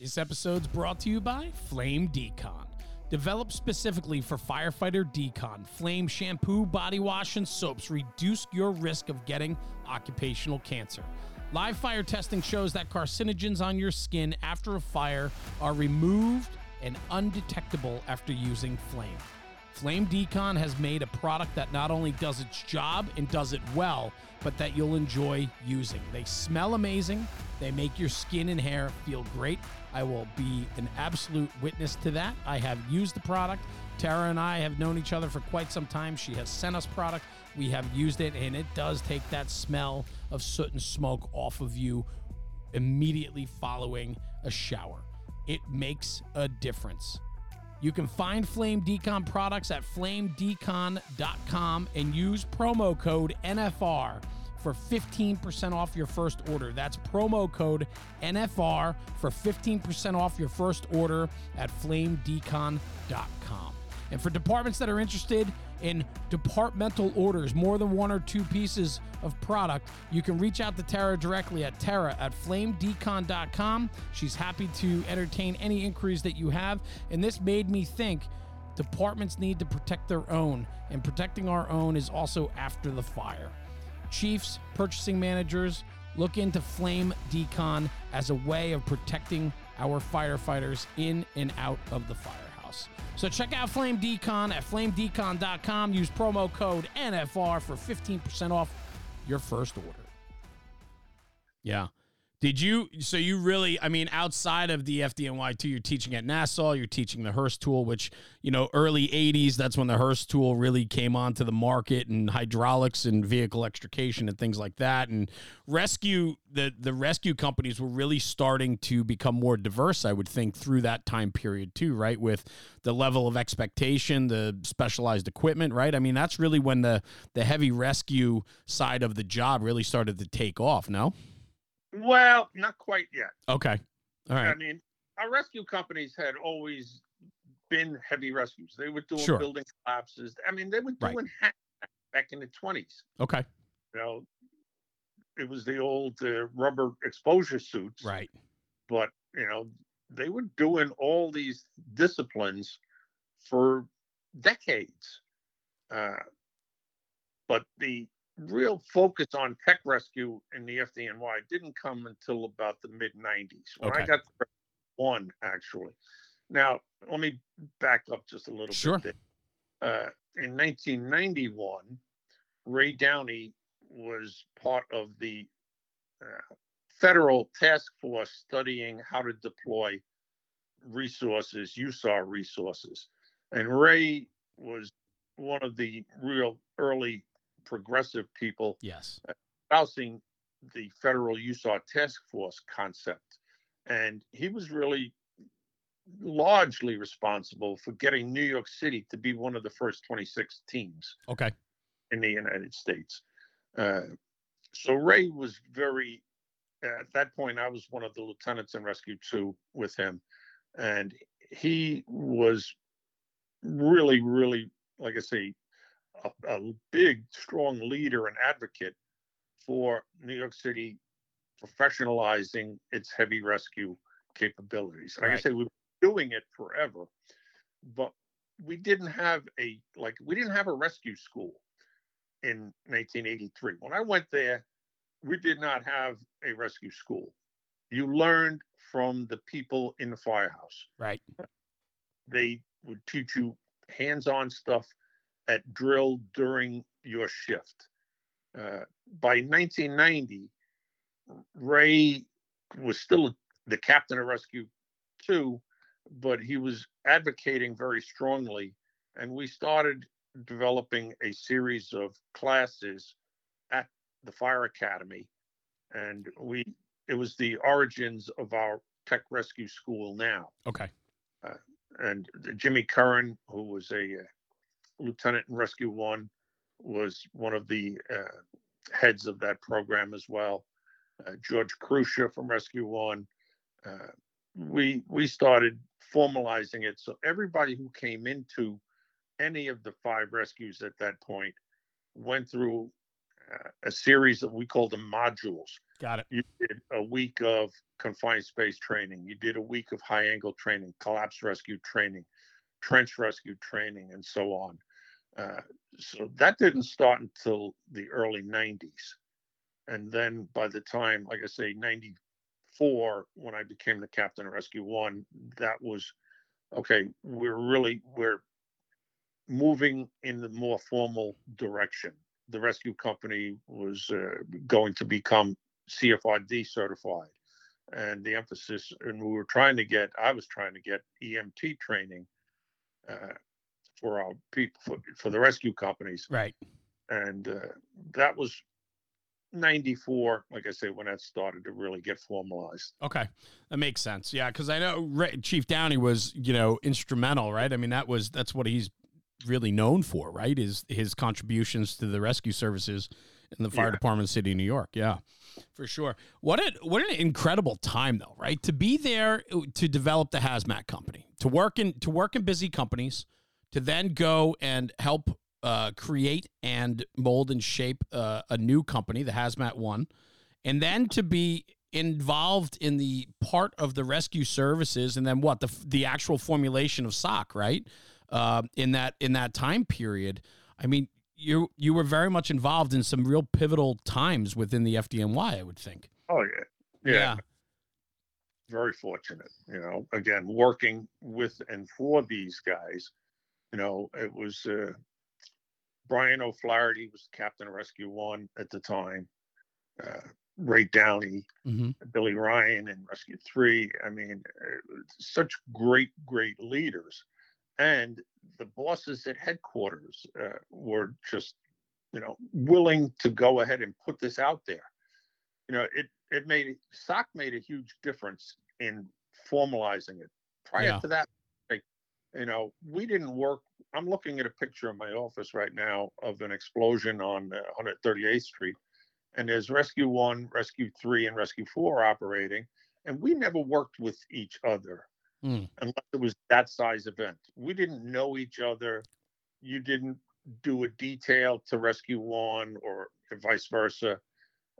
Speaker 2: This episode's brought to you by Flame Decon. Developed specifically for firefighter decon, Flame shampoo, body wash, and soaps reduce your risk of getting occupational cancer. Live fire testing shows that carcinogens on your skin after a fire are removed and undetectable after using Flame. Flame Decon has made a product that not only does its job and does it well, but that you'll enjoy using. They smell amazing, they make your skin and hair feel great. I will be an absolute witness to that. I have used the product. Tara and I have known each other for quite some time. She has sent us product. We have used it, and it does take that smell of soot and smoke off of you immediately following a shower. It makes a difference. You can find Flame Decon products at flamedecon.com and use promo code NFR for 15% off your first order. That's promo code NFR for 15% off your first order at flamedecon.com. And for departments that are interested in departmental orders, more than one or two pieces of product, you can reach out to Tara directly at Tara at flamedecon.com. She's happy to entertain any inquiries that you have. And this made me think departments need to protect their own, and protecting our own is also after the fire. Chiefs, purchasing managers, look into Flame Decon as a way of protecting our firefighters in and out of the firehouse. So check out Flame Decon at flamedecon.com. Use promo code NFR for 15% off your first order. Yeah. Did you? So you really? I mean, outside of the FDNY two, you're teaching at Nassau. You're teaching the Hurst tool, which you know, early '80s. That's when the Hurst tool really came onto the market, and hydraulics and vehicle extrication and things like that. And rescue the the rescue companies were really starting to become more diverse. I would think through that time period too, right? With the level of expectation, the specialized equipment, right? I mean, that's really when the the heavy rescue side of the job really started to take off. No.
Speaker 3: Well, not quite yet.
Speaker 2: Okay. All right. I
Speaker 3: mean, our rescue companies had always been heavy rescues. They were doing
Speaker 2: sure.
Speaker 3: building collapses. I mean, they were doing right. back in the 20s.
Speaker 2: Okay.
Speaker 3: You know, it was the old uh, rubber exposure suits.
Speaker 2: Right.
Speaker 3: But, you know, they were doing all these disciplines for decades. Uh, but the real focus on tech rescue in the FDNY didn't come until about the mid 90s when
Speaker 2: okay.
Speaker 3: I got one actually. Now, let me back up just a little
Speaker 2: sure.
Speaker 3: bit. Uh, in 1991, Ray Downey was part of the uh, federal task force studying how to deploy resources, USAR resources. And Ray was one of the real early progressive people
Speaker 2: yes
Speaker 3: espousing the federal USAR task force concept. And he was really largely responsible for getting New York City to be one of the first 26 teams.
Speaker 2: Okay.
Speaker 3: In the United States. Uh, so Ray was very, at that point, I was one of the lieutenants in Rescue 2 with him. And he was really, really, like I say, a, a big, strong leader and advocate for New York City professionalizing its heavy rescue capabilities. Like right. I say, we've been doing it forever, but we didn't have a like we didn't have a rescue school in 1983. When I went there, we did not have a rescue school. You learned from the people in the firehouse.
Speaker 2: Right.
Speaker 3: They would teach you hands-on stuff at drill during your shift. Uh, by 1990, Ray was still the captain of Rescue 2, but he was advocating very strongly. And we started developing a series of classes at the Fire Academy. And we it was the origins of our tech rescue school now.
Speaker 2: Okay.
Speaker 3: Uh, and Jimmy Curran, who was a uh, lieutenant in Rescue One, was one of the uh, heads of that program as well. Uh, George Crucia from Rescue One. Uh, we we started formalizing it so everybody who came into any of the five rescues at that point went through uh, a series of we call them modules.
Speaker 2: Got it.
Speaker 3: You did a week of confined space training. You did a week of high angle training, collapse rescue training, trench rescue training, and so on. Uh, so that didn't start until the early 90s. And then by the time, like I say, 94, when I became the captain of Rescue One, that was okay, we're really, we're moving in the more formal direction. The rescue company was uh, going to become CFRD certified. And the emphasis, and we were trying to get, I was trying to get EMT training uh, for our people for, for the rescue companies.
Speaker 2: Right.
Speaker 3: And uh, that was 94 like i say when that started to really get formalized.
Speaker 2: Okay. That makes sense. Yeah because i know chief downey was you know instrumental right? I mean that was that's what he's really known for right? Is his contributions to the rescue services in the fire yeah. department city of new york yeah for sure what a what an incredible time though right to be there to develop the hazmat company to work in to work in busy companies to then go and help uh, create and mold and shape uh, a new company, the Hazmat One, and then to be involved in the part of the rescue services, and then what the the actual formulation of SOC, right? Uh, in that in that time period, I mean, you you were very much involved in some real pivotal times within the FDNY. I would think.
Speaker 3: Oh yeah, yeah. yeah. Very fortunate, you know. Again, working with and for these guys you know, it was uh, Brian O'Flaherty was captain of Rescue One at the time. Uh, Ray Downey,
Speaker 2: hmm
Speaker 3: Billy Ryan, and Rescue Three. I mean, uh, such great, great leaders, and the bosses at headquarters uh, were just, you know, willing to go ahead and put this out there. You know, it it made SOC made a huge difference in formalizing it. Prior
Speaker 2: Yeah.
Speaker 3: to that, like, you know, we didn't work. I'm looking at a picture in my office right now of an explosion on uh, 138th Street, and there's Rescue One, Rescue Three, and Rescue Four operating, and we never worked with each other
Speaker 2: Mm.
Speaker 3: unless it was that size event. We didn't know each other. You didn't do a detail to Rescue One or vice versa.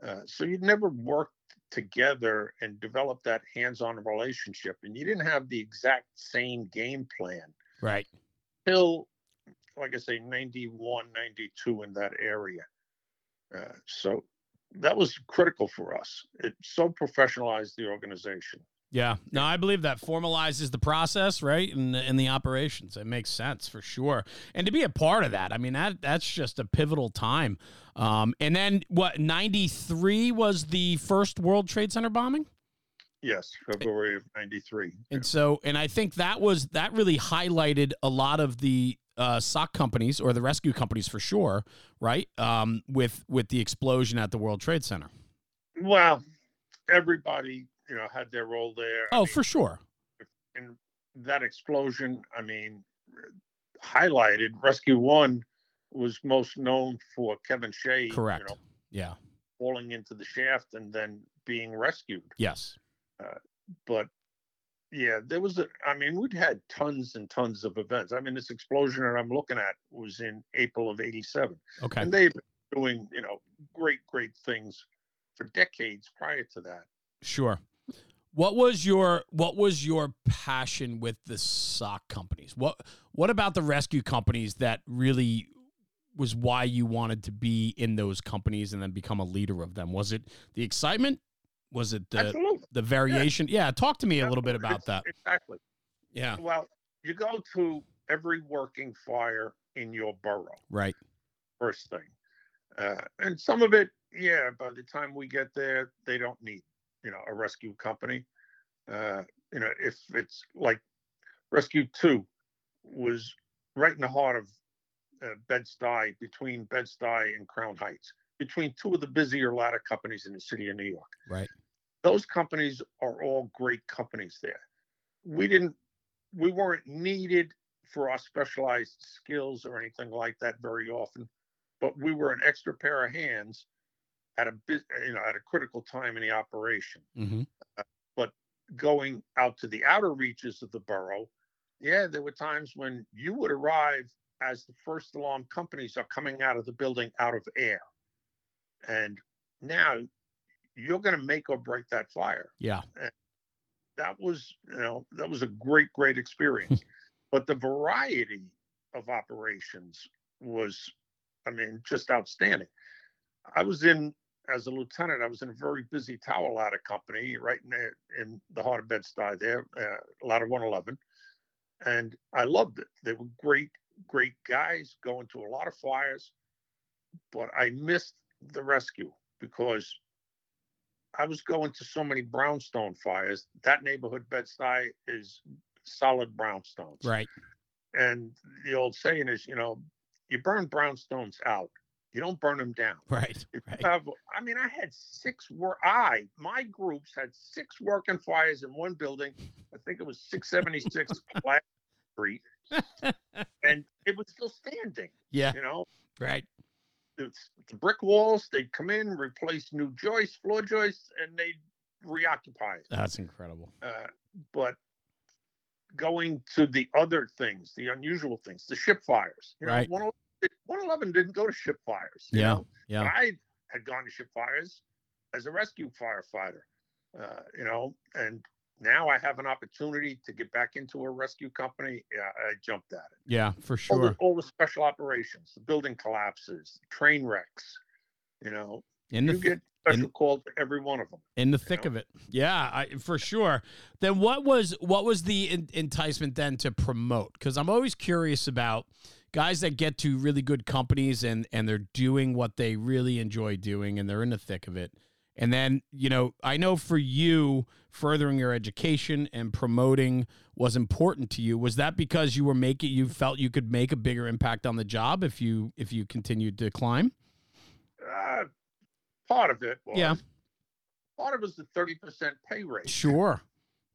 Speaker 3: Uh, so you'd never worked together and developed that hands-on relationship, and you didn't have the exact same game plan
Speaker 2: Right.
Speaker 3: till, like I say, 91, 92 in that area. Uh, so that was critical for us. It so professionalized the organization.
Speaker 2: Yeah. No, I believe that formalizes the process, right? And in, the operations. It makes sense for sure. And to be a part of that, I mean, that that's just a pivotal time. Um, and then what, 93 was the first World Trade Center bombing?
Speaker 3: Yes, February of 93.
Speaker 2: And so, and I think that was, that really highlighted a lot of the uh, SOC companies or the rescue companies for sure, right? Um, with, with the explosion at the World Trade Center.
Speaker 3: Well, everybody, you know, had their role there. I
Speaker 2: Oh,
Speaker 3: mean,
Speaker 2: for sure.
Speaker 3: and that explosion, I mean, highlighted Rescue One was most known for Kevin Shea,
Speaker 2: Correct.
Speaker 3: you know,
Speaker 2: Yeah.
Speaker 3: falling into the shaft and then being rescued.
Speaker 2: Yes.
Speaker 3: Uh, but yeah, there was a, I mean, we'd had tons and tons of events. I mean, this explosion that I'm looking at was in April of 87.
Speaker 2: Okay.
Speaker 3: And they've been doing, you know, great, great things for decades prior to that.
Speaker 2: Sure. What was your what was your passion with the SOC companies? What what about the rescue companies that really was why you wanted to be in those companies and then become a leader of them? Was it the excitement? Was it the
Speaker 3: Absolutely.
Speaker 2: the variation? Yeah, talk to me a little bit about
Speaker 3: It's-
Speaker 2: that.
Speaker 3: Exactly.
Speaker 2: Yeah.
Speaker 3: Well, you go to every working fire in your borough,
Speaker 2: Right.
Speaker 3: first thing. Uh, and some of it, yeah, by the time we get there, they don't need, you know, a rescue company. Uh, you know, if it's like Rescue 2 was right in the heart of uh, Bed-Stuy, between Bed-Stuy and Crown Heights, between two of the busier ladder companies in the city of New York.
Speaker 2: Right.
Speaker 3: Those companies are all great companies there. We didn't, we weren't needed for our specialized skills or anything like that very often, but we were an extra pair of hands at a bit, you know, at a critical time in the operation.
Speaker 2: Mm-hmm.
Speaker 3: Going out to the outer reaches of the borough, yeah, there were times when you would arrive as the first alarm companies are coming out of the building out of air. And now you're going to make or break that fire.
Speaker 2: Yeah.
Speaker 3: That was, you know, that was a great, great experience. but the variety of operations was, I mean, just outstanding. I was in, as a lieutenant, I was in a very busy tower ladder company right in the, in the heart of Bed-Stuy there, uh, ladder 111. And I loved it. They were great, great guys going to a lot of fires. But I missed the rescue because I was going to so many brownstone fires. That neighborhood, Bed-Stuy, is solid brownstones.
Speaker 2: Right.
Speaker 3: And the old saying is, you know, you burn brownstones out. You don't burn them down.
Speaker 2: Right. Right.
Speaker 3: have- I mean, I had six work. I, my groups had six working fires in one building. I think it was 676 Platt Street, and it was still standing.
Speaker 2: Yeah.
Speaker 3: You know,
Speaker 2: Right.
Speaker 3: it's the brick walls. They'd come in, replace new joists, floor joists, and they'd reoccupy it.
Speaker 2: That's incredible.
Speaker 3: Uh, but going to the other things, the unusual things, the ship fires. You know,
Speaker 2: Right.
Speaker 3: 111 111 didn't go to ship fires.
Speaker 2: Yeah.
Speaker 3: know?
Speaker 2: Yeah.
Speaker 3: But I had gone to ship fires as a rescue firefighter, uh, you know, and now I have an opportunity to get back into a rescue company. Yeah, I jumped at it.
Speaker 2: Yeah, for
Speaker 3: All,
Speaker 2: sure.
Speaker 3: the, all the special operations, the building collapses, train wrecks, you know,
Speaker 2: In the
Speaker 3: you get special
Speaker 2: in-
Speaker 3: calls to every one of them.
Speaker 2: in the thick
Speaker 3: know?
Speaker 2: of it. Yeah, I, for sure. Then what was what was the en- enticement then to promote? Because I'm always curious about guys that get to really good companies and and they're doing what they really enjoy doing and they're in the thick of it. And then, you know, I know for you, furthering your education and promoting was important to you. Was that because you were making you felt you could make a bigger impact on the job if you if you continued to climb?
Speaker 3: Uh, part of it was.
Speaker 2: Yeah.
Speaker 3: Part of it was the thirty percent pay raise.
Speaker 2: Sure.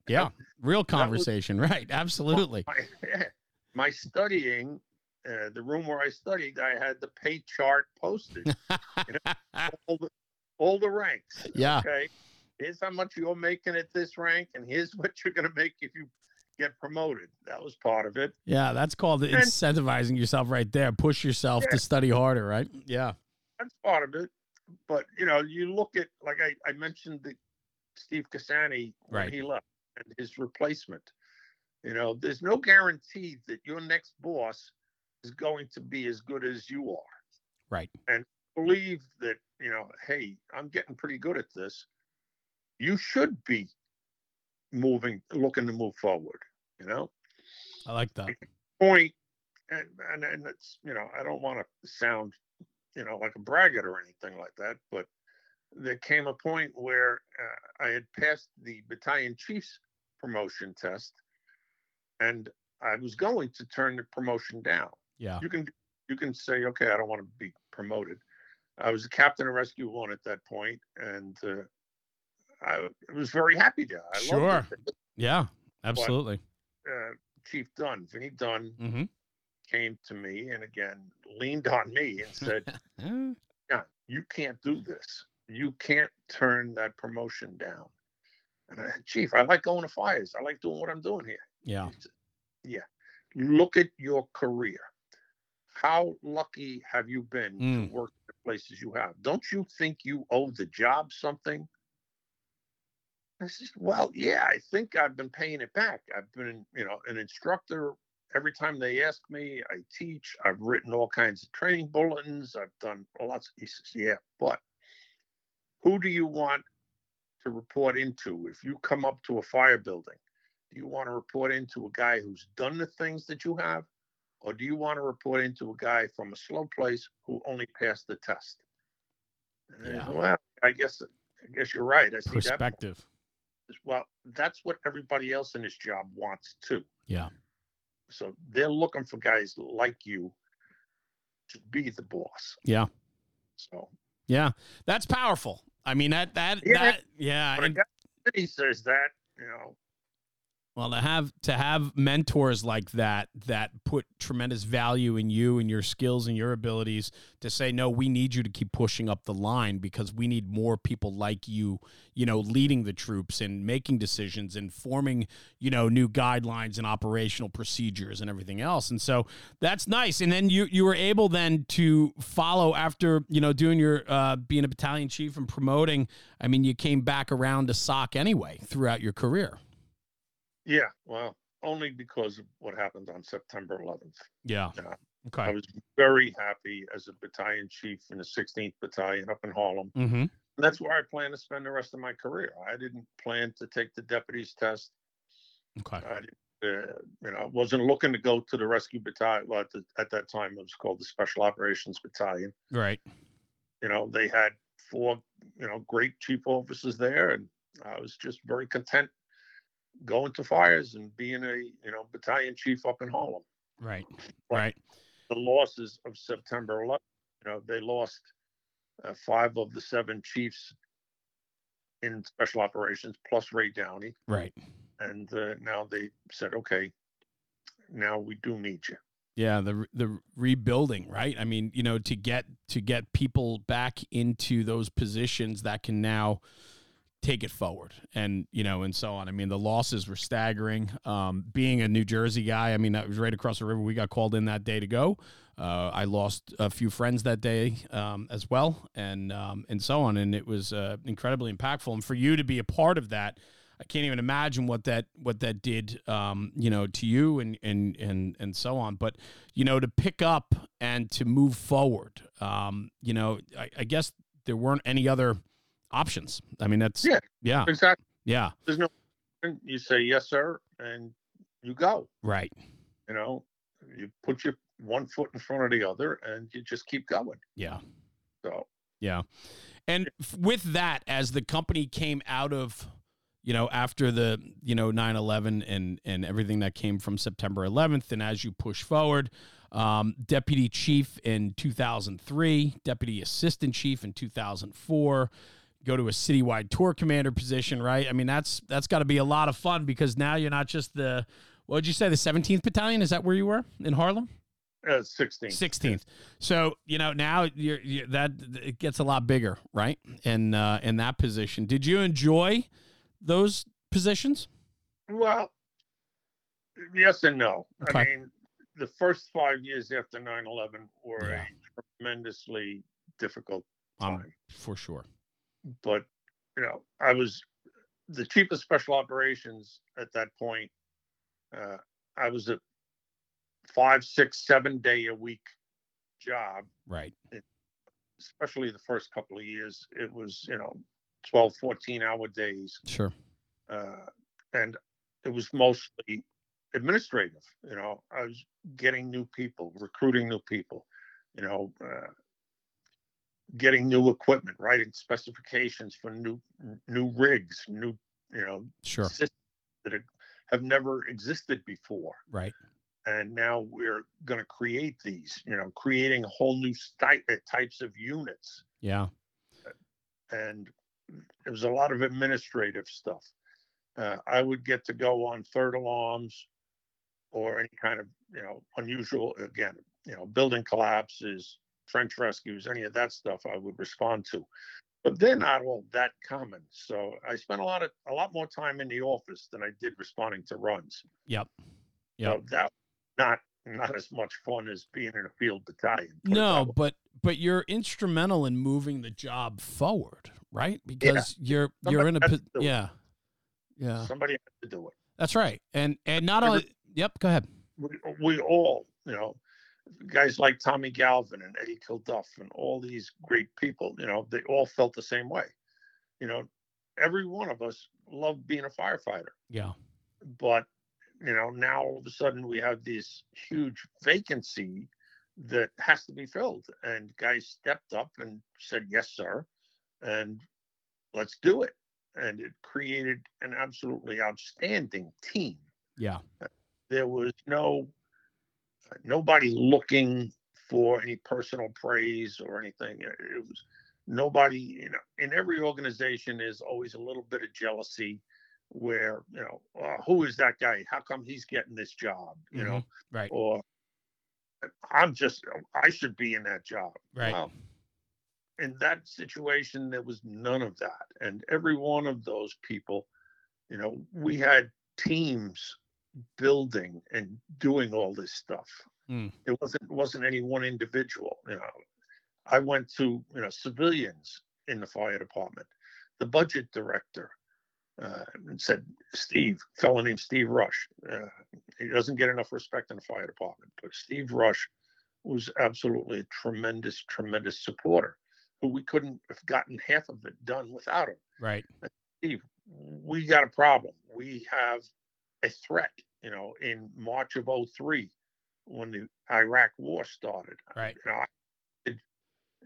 Speaker 2: Yeah. Real conversation. right. Absolutely.
Speaker 3: My, my studying, uh, the room where I studied, I had the pay chart posted. you know, all, the, all the ranks.
Speaker 2: Yeah.
Speaker 3: Okay. Here's how much you're making at this rank, and here's what you're going to make if you get promoted. That was part of it.
Speaker 2: Yeah, that's called
Speaker 3: And-
Speaker 2: incentivizing yourself right there. Push yourself
Speaker 3: Yeah.
Speaker 2: to study harder, right? Yeah.
Speaker 3: That's part of it. But you know, you look at like I, I mentioned the Steve Cassani when
Speaker 2: Right.
Speaker 3: he left and his replacement. You know, there's no guarantee that your next boss is going to be as good as you are.
Speaker 2: Right.
Speaker 3: And believe that, you know, hey, I'm getting pretty good at this. You should be moving, looking to move forward, you know?
Speaker 2: I like that.
Speaker 3: point and, and and it's you know i don't want to sound you know like a braggart or anything like that but there came a point where uh, i had passed the battalion chief's promotion test and i was going to turn the promotion down
Speaker 2: Yeah.
Speaker 3: you can you can say okay i don't want to be promoted i was a captain of rescue one at that point and uh, i was very happy there I
Speaker 2: Sure.
Speaker 3: loved it.
Speaker 2: Yeah. Absolutely.
Speaker 3: Uh, chief dunn vinny dunn
Speaker 2: Mm-hmm.
Speaker 3: came to me and again leaned on me and said, "Yeah, you can't do this. You can't turn that promotion down." And I said, "Chief, I like going to fires. I like doing what I'm doing here."
Speaker 2: yeah.
Speaker 3: Said, "Yeah, look at your career. How lucky have you been
Speaker 2: Mm.
Speaker 3: to work the places you have? Don't you think you owe the job something?" I said, "Well, yeah, I think I've been paying it back. I've been, you know, an instructor every time they ask me, I teach. I've written all kinds of training bulletins. I've done lots. He says, yeah, but who do you want to report into? If you come up to a fire building, do you want to report into a guy who's done the things that you have? Or do you want to report into a guy from a slow place who only passed the test? And
Speaker 2: Yeah.
Speaker 3: said, well, I guess I guess you're right. I see that.
Speaker 2: Perspective.
Speaker 3: Well, that's what everybody else in this job wants too.
Speaker 2: Yeah.
Speaker 3: So they're looking for guys like you to be the boss.
Speaker 2: Yeah.
Speaker 3: So
Speaker 2: Yeah. That's powerful. I mean that that
Speaker 3: Yeah.
Speaker 2: that yeah.
Speaker 3: when a guy says that, you know,
Speaker 2: Well, to have to have mentors like that that put tremendous value in you and your skills and your abilities to say no, we need you to keep pushing up the line because we need more people like you, you know, leading the troops and making decisions and forming, you know, new guidelines and operational procedures and everything else. And so that's nice. And then you you were able then to follow after, you know, doing your uh being a battalion chief and promoting. I mean, you came back around to SOC anyway throughout your career.
Speaker 3: Yeah, well, only because of what happened on September 11th.
Speaker 2: Yeah.
Speaker 3: Yeah.
Speaker 2: Okay.
Speaker 3: I was very happy as a battalion chief in the 16th Battalion up in Harlem.
Speaker 2: Mm-hmm.
Speaker 3: And that's where I plan to spend the rest of my career. I didn't plan to take the deputy's test.
Speaker 2: Okay.
Speaker 3: I didn't, uh, you know, wasn't looking to go to the rescue battalion. Well, at, the, at that time, it was called the Special Operations Battalion.
Speaker 2: Right.
Speaker 3: You know, they had four, you know, great chief officers there, and I was just very content going to fires and being a, you know, battalion chief up in Harlem.
Speaker 2: Right.
Speaker 3: But
Speaker 2: Right.
Speaker 3: The losses of September 11th, you know, they lost uh, five of the seven chiefs in special operations, plus Ray Downey.
Speaker 2: Right.
Speaker 3: and uh, now they said, okay, now we do need you.
Speaker 2: Yeah, the the rebuilding, right? I mean, you know, to get to get people back into those positions that can now take it forward. And you know and so on. I mean the losses were staggering. Um, being a new jersey guy i mean that was right across the river. We got called in that day to go. Uh, i lost a few friends that day um, as well. And um, and so on. And it was uh, incredibly impactful. And for you to be a part of that I can't even imagine what that what that did, um, you know, to you and and and and so on. But you know, to pick up and to move forward, um, you know, I, I guess there weren't any other options. I mean, that's
Speaker 3: Yeah.
Speaker 2: yeah,
Speaker 3: Exactly.
Speaker 2: yeah,
Speaker 3: There's no, you say yes, sir, and you go.
Speaker 2: right,
Speaker 3: You know, you put your one foot in front of the other, and you just keep going.
Speaker 2: yeah.
Speaker 3: So
Speaker 2: Yeah. And with that, as the company came out of, you know, after the, you know, 9 11 and, and everything that came from September 11th, and as you push forward, um, deputy chief in 2003, deputy assistant chief in 2004, go to a citywide tour commander position, right? I mean, that's that's got to be a lot of fun because now you're not just the, what would you say, the 17th battalion? Is that where you were in Harlem?
Speaker 3: Uh, 16.
Speaker 2: 16th. So, you know, now you're, you that it gets a lot bigger, right? In uh in that position. Did you enjoy those positions?
Speaker 3: Well, yes and no.
Speaker 2: Okay.
Speaker 3: I mean, the first five years after 9 11 were
Speaker 2: Yeah.
Speaker 3: a tremendously difficult
Speaker 2: Um,
Speaker 3: time.
Speaker 2: for sure.
Speaker 3: But, you know, I was the chief of special operations at that point. Uh, I was a five, six, seven day a week job,
Speaker 2: Right.
Speaker 3: especially the first couple of years. It was, you know, 12, 14 hour days.
Speaker 2: Sure.
Speaker 3: uh, and it was mostly administrative. You know, I was getting new people, recruiting new people, you know, uh, getting new equipment, writing specifications for new new rigs, new you know
Speaker 2: Sure.
Speaker 3: systems that have- never existed before.
Speaker 2: Right.
Speaker 3: And now we're going to create these, you know, creating whole new sty- uh, types of units
Speaker 2: Yeah.
Speaker 3: and it was a lot of administrative stuff. Uh, I would get to go on third alarms or any kind of, you know, unusual, again, you know, building collapses, trench rescues, any of that stuff I would respond to. But they're not all that common. So I spent a lot of, a lot more time in the office than I did responding to runs.
Speaker 2: Yep.
Speaker 3: So
Speaker 2: Yep.
Speaker 3: that not, not as much fun as being in a field battalion.
Speaker 2: No, but but you're instrumental in moving the job forward, right? Because you're you're
Speaker 3: Somebody
Speaker 2: in a
Speaker 3: has it.
Speaker 2: yeah. Yeah.
Speaker 3: Somebody had to do it.
Speaker 2: That's right. And and not
Speaker 3: Every-
Speaker 2: only Yep, go ahead.
Speaker 3: we, we all, you know, guys like Tommy Galvin and Eddie Kilduff and all these great people, you know, they all felt the same way. You know, every one of us loved being a firefighter,
Speaker 2: Yeah.
Speaker 3: but you know, now all of a sudden we have this huge vacancy that has to be filled, and guys stepped up and said, "Yes, sir," and let's do it. And it created an absolutely outstanding team
Speaker 2: Yeah.
Speaker 3: there was no nobody looking for any personal praise or anything. It was nobody, you know, in every organization there's always a little bit of jealousy where, you know, "Oh, who is that guy? How come he's getting this job? You mm-hmm. know,
Speaker 2: Right.
Speaker 3: or I'm just I should be in that job.
Speaker 2: Right.
Speaker 3: Well, in that situation, there was none of that. And every one of those people, you know, we had teams building and doing all this stuff.
Speaker 2: Mm.
Speaker 3: It wasn't wasn't any one individual. You know, I went to you know civilians in the fire department, the budget director, uh, and said, Steve, fellow named Steve Rush. Uh, he doesn't get enough respect in the fire department, but Steve Rush was absolutely a tremendous, tremendous supporter who we couldn't have gotten half of it done without him.
Speaker 2: Right.
Speaker 3: Steve, we got a problem. We have a threat, you know, in March of 03 when the Iraq war started.
Speaker 2: Right.
Speaker 3: You know, I did,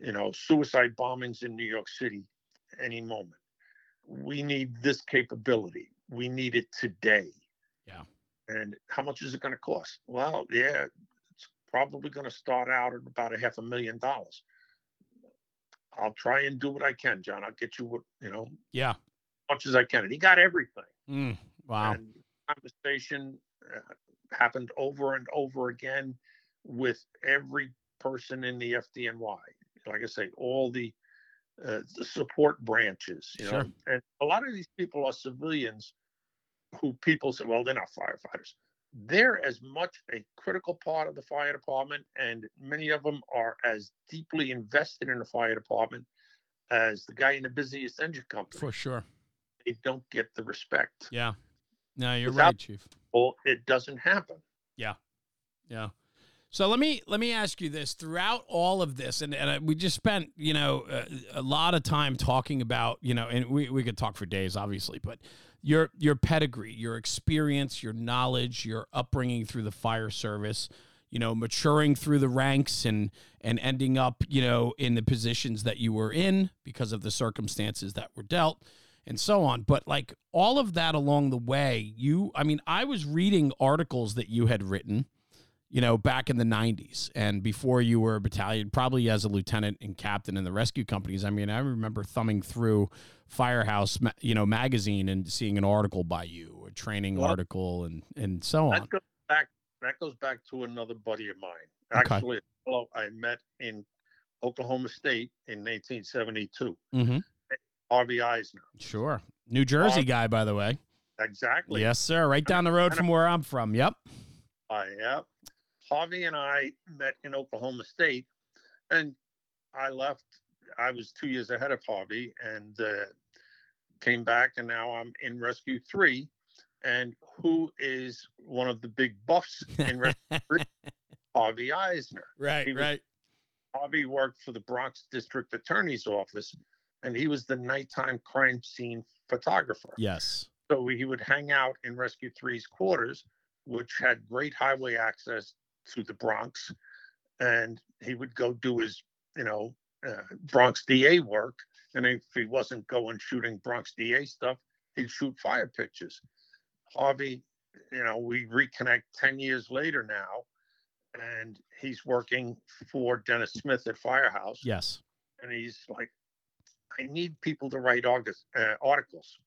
Speaker 3: you know, suicide bombings in New York City any moment. We need this capability. We need it today.
Speaker 2: Yeah.
Speaker 3: And how much is it going to cost? Well, yeah, it's probably going to start out at about a half a million dollars. I'll try and do what I can, John. I'll get you what, you know,
Speaker 2: Yeah.
Speaker 3: As much as I can. And he got everything.
Speaker 2: Mm. Wow.
Speaker 3: And conversation uh, happened over and over again with every person in the FDNY. Like I say, all the uh, the support branches, you know, and a lot of these people are civilians who people say, well, they're not firefighters. They're as much a critical part of the fire department, and many of them are as deeply invested in the fire department as the guy in the busiest engine company.
Speaker 2: For sure.
Speaker 3: They don't get the respect.
Speaker 2: Yeah. No, you're
Speaker 3: Without-
Speaker 2: right, Chief.
Speaker 3: Well, it doesn't happen.
Speaker 2: Yeah. Yeah. So let me let me ask you this: throughout all of this, and, and uh, we just spent you know a, a lot of time talking about you know, and we, we could talk for days, obviously, but your your pedigree, your experience, your knowledge, your upbringing through the fire service, you know, maturing through the ranks and and ending up, you know, in the positions that you were in because of the circumstances that were dealt and so on. But like all of that along the way, you I mean, I was reading articles that you had written, you know, back in the 90s and before you were a battalion, probably as a lieutenant and captain in the rescue companies. I mean, I remember thumbing through Firehouse, you know, magazine and seeing an article by you, a training well, article and and so on
Speaker 3: that goes back to another buddy of mine. Okay. Actually, fellow I met in Oklahoma State in 1972. Mm-hmm. Harvey Eisner.
Speaker 2: Sure. New Jersey Harvey, guy, by the way.
Speaker 3: Exactly.
Speaker 2: Yes, sir. Right down the road from where I'm from. Yep.
Speaker 3: Uh, yep. Harvey and I met in Oklahoma State, and I left. I was two years ahead of Harvey, and uh, came back, and now I'm in Rescue Three, and who is one of the big buffs in Harvey Eisner.
Speaker 2: Right, was, right.
Speaker 3: Harvey worked for the Bronx District Attorney's Office, and he was the nighttime crime scene photographer.
Speaker 2: Yes.
Speaker 3: So he would hang out in Rescue 3's quarters, which had great highway access to the Bronx, and he would go do his, you know, uh, Bronx DA work. And if he wasn't going shooting Bronx DA stuff, he'd shoot fire pictures. Harvey, you know, we reconnect 10 years later now, and he's working for Dennis Smith at Firehouse.
Speaker 2: Yes.
Speaker 3: And he's like, I need people to write August, uh, articles.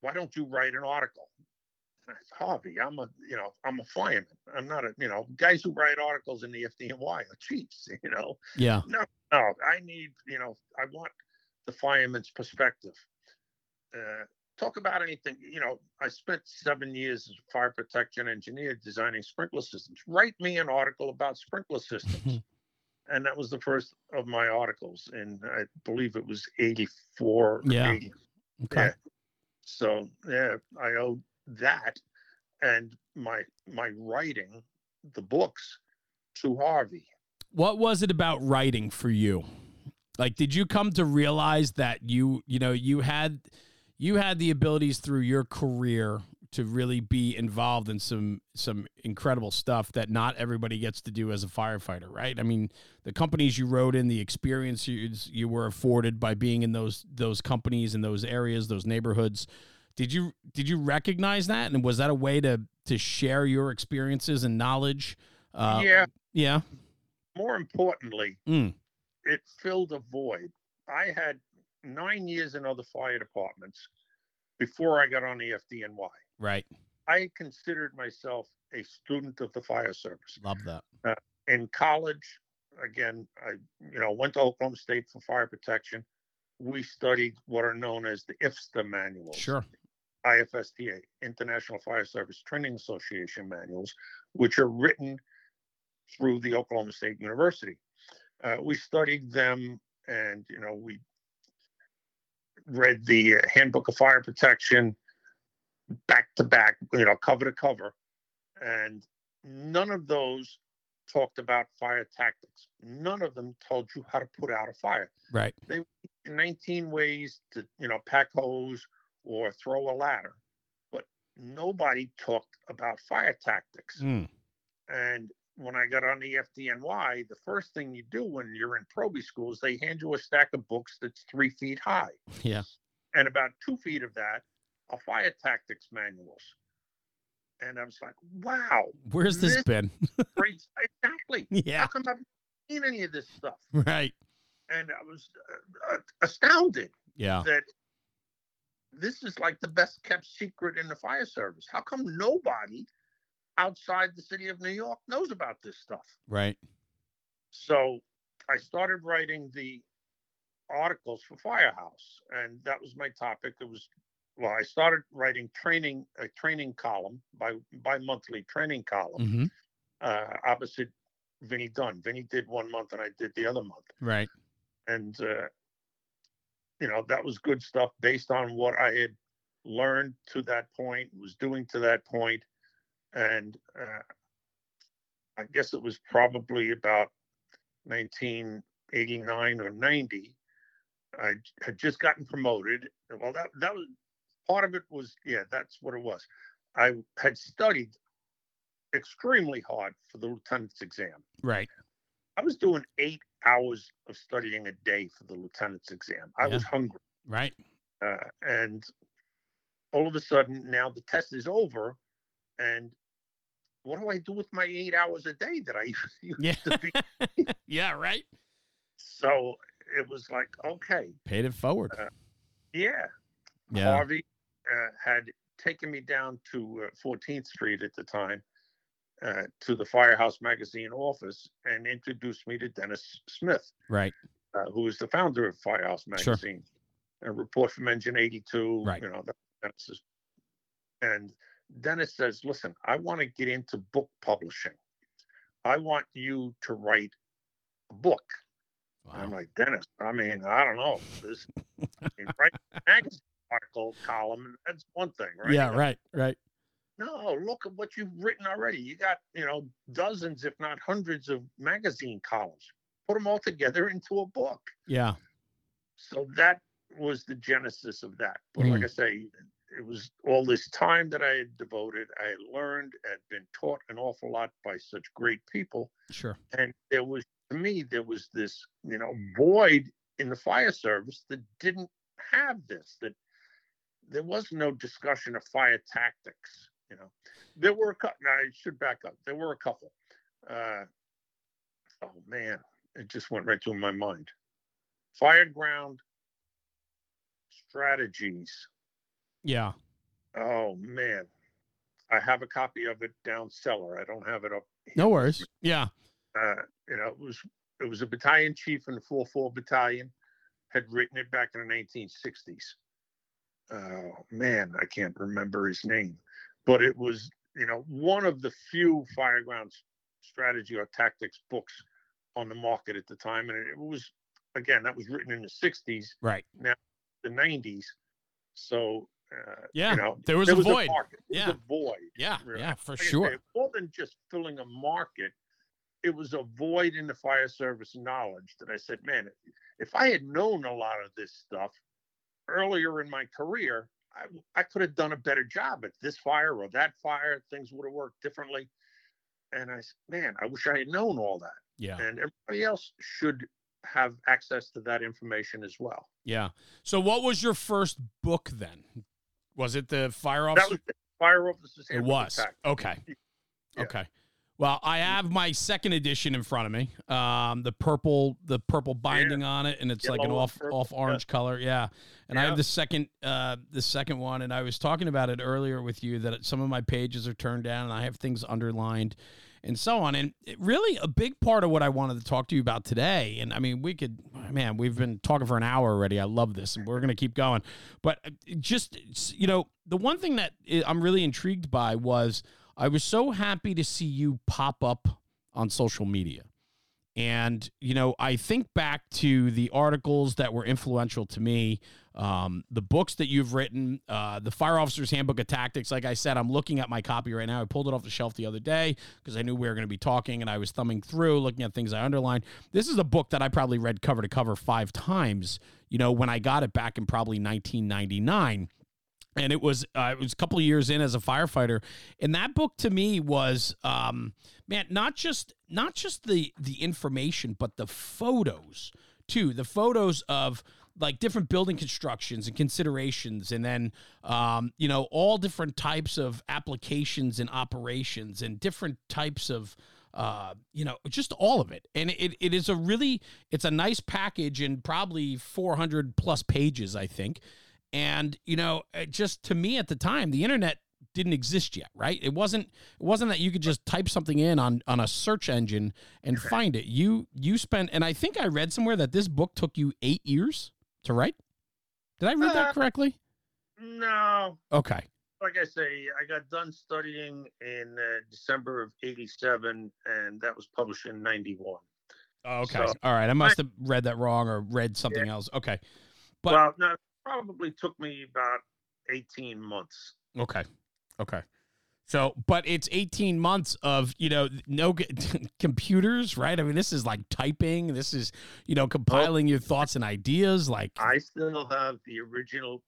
Speaker 3: Why don't you write an article? Harvey, I'm a, you know, I'm a fireman. I'm not a, you know, guys who write articles in the FDNY are chiefs, you know.
Speaker 2: Yeah.
Speaker 3: No, no, I need, you know, I want the fireman's perspective. Uh, talk about anything. You know, I spent seven years as a fire protection engineer designing sprinkler systems. Write me an article about sprinkler systems. and that was the first of my articles. And I believe it was 84.
Speaker 2: Yeah. 80. Okay. Yeah.
Speaker 3: So, yeah, I owe that and my my writing, the books, to Harvey.
Speaker 2: What was it about writing for you? Like, did you come to realize that you, you know, you had you had the abilities through your career to really be involved in some some incredible stuff that not everybody gets to do as a firefighter, right? I mean, the companies you rode in, the experience you, you were afforded by being in those those companies in those areas, those neighborhoods. Did you did you recognize that, and was that a way to to share your experiences and knowledge?
Speaker 3: Uh, yeah,
Speaker 2: yeah.
Speaker 3: More importantly, mm. it filled a void. I had nine years in other fire departments before I got on the FDNY.
Speaker 2: Right.
Speaker 3: I considered myself a student of the fire service.
Speaker 2: Love that.
Speaker 3: Uh, in college, again, I you know went to Oklahoma State for fire protection. We studied what are known as the IFSTA manuals.
Speaker 2: Sure.
Speaker 3: IFSTA, International Fire Service Training Association manuals, which are written through the Oklahoma State University. Uh, we studied them, and you know we read the Handbook of Fire Protection back to back, you know, cover to cover, and none of those talked about fire tactics. None of them told you how to put out a fire.
Speaker 2: Right.
Speaker 3: They 19 ways to, you know, pack hose or throw a ladder, but nobody talked about fire tactics. Mm. And when I got on the FDNY, the first thing you do when you're in Proby school is they hand you a stack of books that's three feet high.
Speaker 2: Yeah.
Speaker 3: And about two feet of that are fire tactics manuals. And I was like, wow.
Speaker 2: Where's this, this been?
Speaker 3: Exactly.
Speaker 2: Yeah.
Speaker 3: How come I've seen any of this stuff?
Speaker 2: Right.
Speaker 3: And I was uh, uh, astounded.
Speaker 2: Yeah.
Speaker 3: That this is like the best kept secret in the fire service. How come nobody outside the city of New York knows about this stuff.
Speaker 2: Right.
Speaker 3: So I started writing the articles for Firehouse, and that was my topic. It was well, I started writing training a training column by bi monthly training column mm-hmm. uh, opposite Vinny Dunn. Vinny did one month, and I did the other month.
Speaker 2: Right.
Speaker 3: And uh, you know that was good stuff based on what I had learned to that point, was doing to that point, and uh, I guess it was probably about 1989 or 90. I had just gotten promoted. Well, that that was part of it. Was yeah, that's what it was. I had studied extremely hard for the lieutenant's exam.
Speaker 2: Right.
Speaker 3: I was doing eight hours of studying a day for the lieutenant's exam. I
Speaker 2: Yeah.
Speaker 3: was hungry.
Speaker 2: Right.
Speaker 3: Uh, and all of a sudden, now the test is over. And what do I do with my eight hours a day that I used
Speaker 2: Yeah.
Speaker 3: to be?
Speaker 2: yeah. Right.
Speaker 3: So it was like, okay,
Speaker 2: Paid it forward.
Speaker 3: yeah.
Speaker 2: Yeah.
Speaker 3: Harvey uh, had taken me down to uh, 14th Street at the time uh, to the Firehouse Magazine office and introduced me to Dennis Smith,
Speaker 2: Right.
Speaker 3: uh, who is the founder of Firehouse Magazine, Sure. A report from Engine 82,
Speaker 2: Right.
Speaker 3: you know, just, and Dennis says, listen, I want to get into book publishing. I want you to write a book. And I'm like, Dennis, I mean, I don't know. This, I mean, write a magazine article column, that's one thing, right?
Speaker 2: Yeah.
Speaker 3: You know,
Speaker 2: Right. Right.
Speaker 3: No, look at what you've written already. You got, you know, dozens, if not hundreds of magazine columns. Put them all together into a book.
Speaker 2: Yeah.
Speaker 3: So that was the genesis of that. But like
Speaker 2: Mm.
Speaker 3: I say, it was all this time that I had devoted. I had learned, had been taught an awful lot by such great people.
Speaker 2: Sure.
Speaker 3: And there was, to me, there was this, you know, void in the fire service that didn't have this, that there was no discussion of fire tactics. You know, there were a couple, Now I should back up. There were a couple. Uh, oh man, it just went right through my mind. Fire ground strategies.
Speaker 2: Yeah.
Speaker 3: Oh man, I have a copy of it down cellar. I don't have it up. here
Speaker 2: No worries. Yeah.
Speaker 3: Uh, you know, it was it was a battalion chief in the 4-4 battalion had written it back in the 1960s. Oh man, I can't remember his name, but it was you know one of the few fireground strategy or tactics books on the market at the time, and it was again that was written in the 60s,
Speaker 2: Right.
Speaker 3: Now, the 90s. So uh,
Speaker 2: Yeah,
Speaker 3: you know,
Speaker 2: there was a void.
Speaker 3: market. There was
Speaker 2: Yeah.
Speaker 3: a void.
Speaker 2: Yeah.
Speaker 3: Really.
Speaker 2: Yeah. For
Speaker 3: Like
Speaker 2: sure.
Speaker 3: say, more than just filling a market, it was a void in the fire service knowledge that I said, man, if I had known a lot of this stuff earlier in my career, I, I could have done a better job at this fire or that fire. Things would have worked differently. And I said, man, I wish I had known all that.
Speaker 2: Yeah.
Speaker 3: And everybody else should have access to that information as well.
Speaker 2: Yeah. So, what was your first book then? Was it the fire officer?
Speaker 3: That was the fire officers.
Speaker 2: It was.
Speaker 3: Tactics.
Speaker 2: Okay.
Speaker 3: Yeah.
Speaker 2: Okay. Well, I have my second edition in front of me. Um, the purple, the purple binding on it, and it's like an off
Speaker 3: purple,
Speaker 2: off
Speaker 3: yeah.
Speaker 2: orange color. Yeah. And I have the second, uh, the second one, and I was talking about it earlier with you that some of my pages are turned down, and I have things underlined, and so on. And it really, a big part of what I wanted to talk to you about today, and I mean, we could, man, we've been talking for an hour already. I love this, and we're gonna keep going. But uh, just, you know, the one thing that I'm really intrigued by was I was so happy to see you pop up on social media. And, you know, I think back to the articles that were influential to me, um, the books that you've written, uh, the Fire Officer's Handbook of Tactics. Like I said, I'm looking at my copy right now. I pulled it off the shelf the other day because I knew we were going to be talking and I was thumbing through, looking at things I underlined. This is a book that I probably read cover to cover five times, you know, when I got it back in probably 1999 and it was uh, it was a couple of years in as a firefighter and that book to me was um man not just not just the the information but the photos too the photos of like different building constructions and considerations and then um you know all different types of applications and operations and different types of uh, you know, just all of it. And it, it is a really, it's a nice package and probably 400 plus pages, I think. And, you know, just to me at the time, the internet didn't exist yet, right? It wasn't, it wasn't that you could just type something in on, on a search engine and find it. You, you spent, and I think I read somewhere that this book took you eight years to write. Did I read that
Speaker 3: Uh,
Speaker 2: correctly?
Speaker 3: No,
Speaker 2: Okay.
Speaker 3: like I say, I got done studying in uh, December of '87, and that was published in '91.
Speaker 2: Oh, okay.
Speaker 3: So-
Speaker 2: All right. I must have read that wrong or read something else. Okay. But-
Speaker 3: well, no, probably took me about 18 months.
Speaker 2: Okay. Okay. So, but it's 18 months of, you know, no g- computers, right? I mean, this is like typing. This is, you know, compiling your thoughts and ideas. Like,
Speaker 3: I still have the original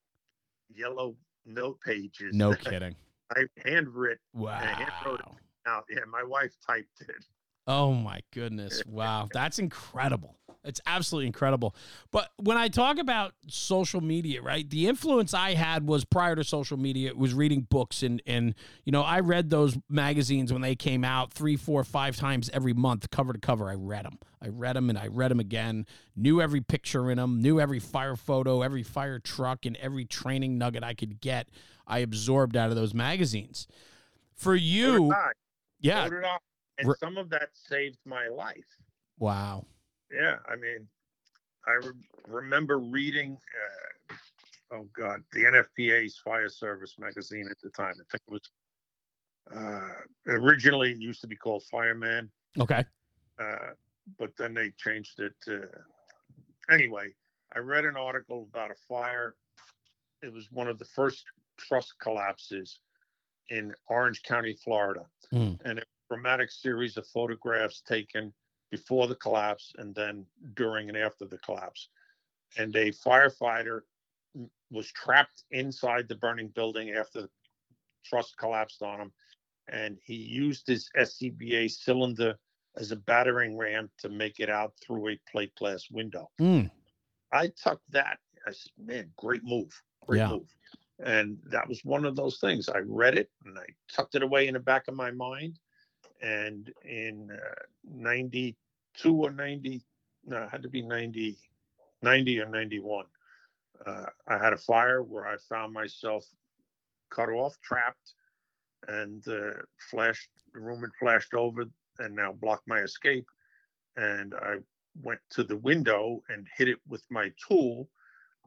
Speaker 3: yellow note pages.
Speaker 2: no kidding.
Speaker 3: I handwritten.
Speaker 2: Wow.
Speaker 3: handwrote out. Yeah, my wife typed it.
Speaker 2: Oh my goodness. Wow. That's incredible. It's absolutely incredible. But when I talk about social media, right? The influence I had was prior to social media, it was reading books and and you know, I read those magazines when they came out three, four, five times every month, cover to cover. I read them. I read them and I read them again. Knew every picture in them, knew every fire photo, every fire truck, and every training nugget I could get. I absorbed out of those magazines. For you, yeah.
Speaker 3: So did I. And some of that saved my life.
Speaker 2: Wow.
Speaker 3: Yeah, I mean, I re- remember reading, uh, oh God, the NFPA's Fire Service magazine at the time. I think it was uh, originally it used to be called Fireman,
Speaker 2: Okay.
Speaker 3: uh, but then they changed it. To, anyway, I read an article about a fire. It was one of the first truss collapses in Orange County, Florida,
Speaker 2: Mm.
Speaker 3: and a dramatic series of photographs taken before the collapse and then during and after the collapse. And a firefighter was trapped inside the burning building after the truss collapsed on him. And he used his SCBA cylinder as a battering ram to make it out through a plate glass window.
Speaker 2: Mm.
Speaker 3: I took that. I said, man, great move. Great
Speaker 2: Yeah.
Speaker 3: move. And that was one of those things. I read it and I tucked it away in the back of my mind. And in uh, 92 or 90, no, it had to be 90, 90 or 91, uh, I had a fire where I found myself cut off, trapped, and uh, flashed, the room had flashed over and now blocked my escape. And I went to the window and hit it with my tool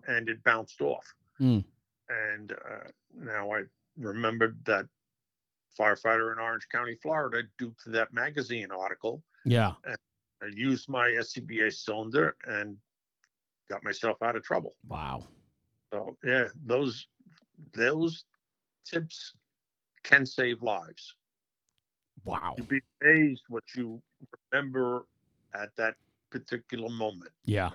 Speaker 3: and it bounced off.
Speaker 2: Mm.
Speaker 3: And uh, now I remembered that firefighter in Orange County, Florida, due to that magazine article.
Speaker 2: Yeah.
Speaker 3: I used my SCBA cylinder and got myself out of trouble.
Speaker 2: Wow.
Speaker 3: So yeah, those those tips can save lives.
Speaker 2: Wow.
Speaker 3: You'd be amazed what you remember at that particular moment.
Speaker 2: Yeah.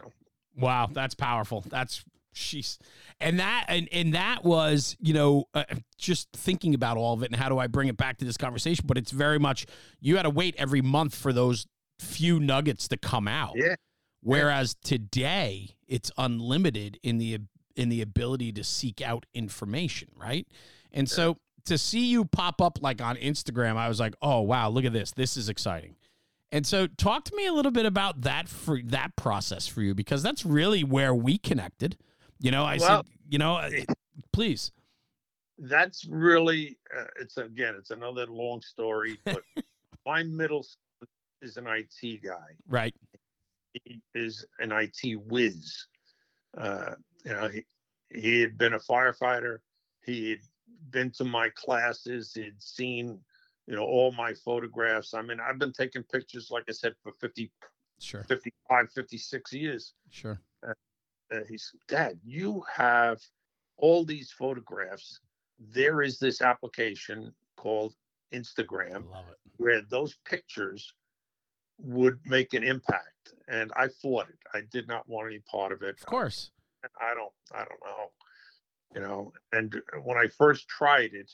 Speaker 2: Wow, that's powerful. That's she's and that and and that was you know uh, just thinking about all of it and how do I bring it back to this conversation. But it's very much you had to wait every month for those few nuggets to come out.
Speaker 3: Yeah.
Speaker 2: Whereas today it's unlimited in the in the ability to seek out information, right? And so to see you pop up like on Instagram, I was like, oh wow, look at this. This is exciting. And so talk to me a little bit about that for that process for you because that's really where we connected. You know, I
Speaker 3: Well,
Speaker 2: said, you know, please.
Speaker 3: That's really uh, it's again it's another long story, but my middle son is an IT guy.
Speaker 2: Right.
Speaker 3: he is an IT whiz. Uh, you know, he, he had been a firefighter. He had been to my classes. He'd seen, you know, all my photographs. I mean, I've been taking pictures, like I said, for 50,
Speaker 2: Sure.
Speaker 3: 55, 56 years.
Speaker 2: Sure.
Speaker 3: Uh, said, Dad, you have all these photographs. There is this application called Instagram where those pictures would make an impact. And i fought it. I did not want any part of it.
Speaker 2: Of course.
Speaker 3: i don't i don't know you know. And when i first tried it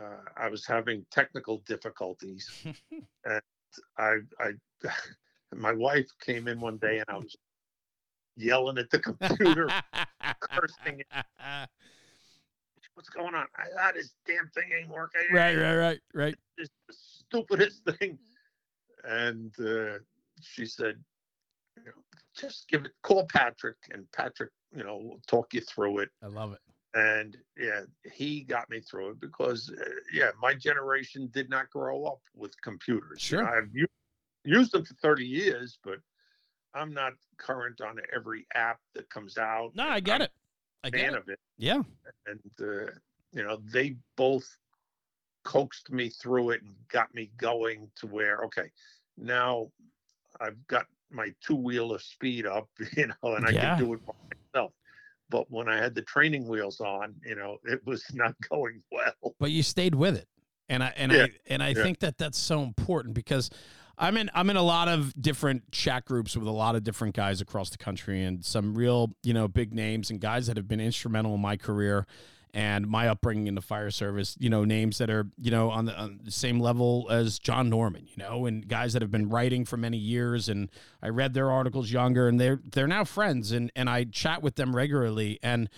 Speaker 3: uh, i was having technical difficulties. And i i my wife came in one day and i was yelling at the computer cursing what's going on I, ah, this damn thing ain't working
Speaker 2: right, right, right, right.
Speaker 3: It's the stupidest thing. And uh, she said, you know, just give it, call Patrick, and Patrick, you know, will talk you through it.
Speaker 2: I love it.
Speaker 3: And yeah, he got me through it because, uh, yeah, my generation did not grow up with computers. You know,
Speaker 2: Sure.
Speaker 3: I've u- used them for 30 years, but I'm not current on every app that comes out.
Speaker 2: No, I get
Speaker 3: I'm
Speaker 2: it. I get
Speaker 3: fan
Speaker 2: it.
Speaker 3: of it
Speaker 2: Yeah.
Speaker 3: and uh, you know they both coaxed me through it and got me going to where okay now i've got my two-wheeler speed up you know and i
Speaker 2: Yeah.
Speaker 3: can do it by myself but when i had the training wheels on you know it was not going well
Speaker 2: but you stayed with it and i and
Speaker 3: Yeah,
Speaker 2: i and i
Speaker 3: yeah.
Speaker 2: think that that's so important because i'm in i'm in a lot of different chat groups with a lot of different guys across the country and some real you know big names and guys that have been instrumental in my career and my upbringing in the fire service, you know, names that are, you know, on the, on the, same level as John Norman, you know, and guys that have been writing for many years. And I read their articles younger and they're, they're now friends and, and I chat with them regularly. And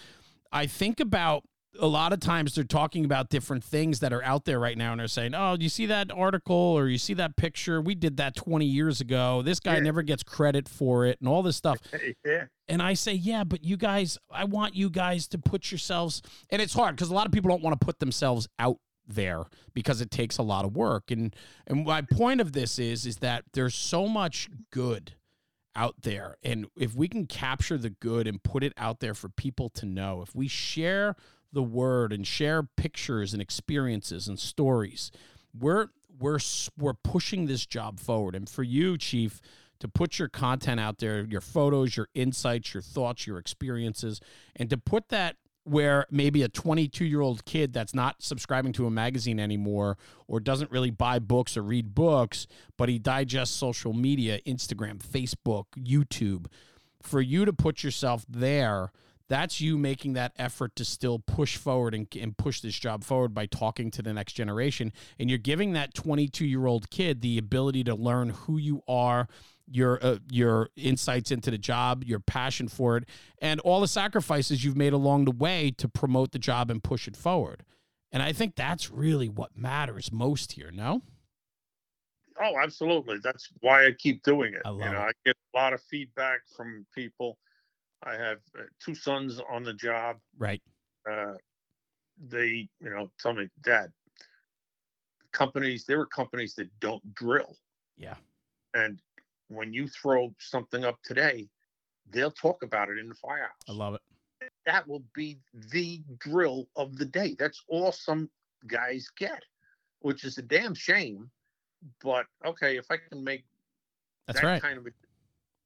Speaker 2: I think about a lot of times they're talking about different things that are out there right now and they're saying, Oh, you see that article or you see that picture? We did that 20 years ago. This guy yeah. never gets credit for it and all this stuff.
Speaker 3: yeah.
Speaker 2: And I say, Yeah, but you guys, I want you guys to put yourselves, and it's hard because a lot of people don't want to put themselves out there because it takes a lot of work. And and my point of this is is that there's so much good out there. And if we can capture the good and put it out there for people to know, if we share the word and share pictures and experiences and stories. We're we're we're pushing this job forward. And for you, Chief, to put your content out there, your photos, your insights, your thoughts, your experiences, and to put that where maybe a 22 year old kid that's not subscribing to a magazine anymore or doesn't really buy books or read books, but he digests social media, Instagram, Facebook, YouTube, for you to put yourself there that's you making that effort to still push forward and, and push this job forward by talking to the next generation. And you're giving that 22 year old kid the ability to learn who you are, your uh, your insights into the job, your passion for it, and all the sacrifices you've made along the way to promote the job and push it forward. And I think that's really what matters most here. No.
Speaker 3: Oh, absolutely. That's why I keep doing it.
Speaker 2: I
Speaker 3: you know,
Speaker 2: it.
Speaker 3: I get a lot of feedback from people I have uh, two sons on the job.
Speaker 2: Right.
Speaker 3: Uh, they, you know, tell me, Dad, companies, there are companies that don't drill.
Speaker 2: Yeah.
Speaker 3: And when you throw something up today, they'll talk about it in the firehouse.
Speaker 2: I love it.
Speaker 3: That will be the drill of the day. That's all some guys get, which is a damn shame. But okay, if I can make
Speaker 2: that's
Speaker 3: that
Speaker 2: right.
Speaker 3: kind of, a,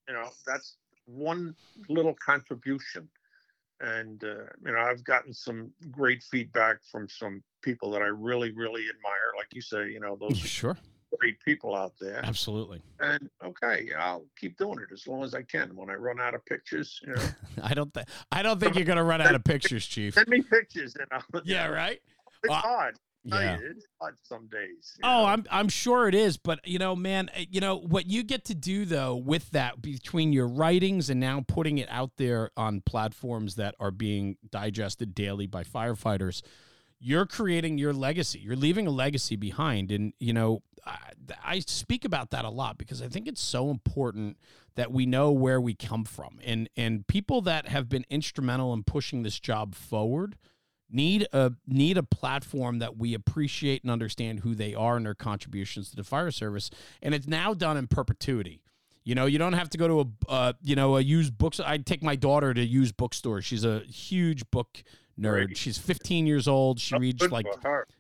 Speaker 3: you know, that's one little contribution. And, uh, you know, I've gotten some great feedback from some people that I really, really admire. Like you say, you know, those
Speaker 2: sure.
Speaker 3: great people out there.
Speaker 2: Absolutely.
Speaker 3: And okay, I'll keep doing it as long as I can. When I run out of pictures, you know.
Speaker 2: I don't think I don't think you're gonna run out of pictures, Chief.
Speaker 3: Send me pictures and I'll
Speaker 2: Yeah, right.
Speaker 3: It's uh, hard.
Speaker 2: Yeah.
Speaker 3: it's hard some days.
Speaker 2: Oh, know? I'm I'm sure it is, but you know, man, eh, you know what you get to do though with that between your writings and now putting it out there on platforms that are being digested daily by firefighters, you're creating your legacy. You're leaving a legacy behind, and you know, I, I speak about that a lot because I think it's so important that we know where we come from, and and people that have been instrumental in pushing this job forward need a need a platform that we appreciate and understand who they are and their contributions to the fire service and it's now done in perpetuity. You know you don't have to go to a uh, you know a used books i take my daughter to used bookstore. She's a huge book nerd. Right. She's 15 years old. She reads like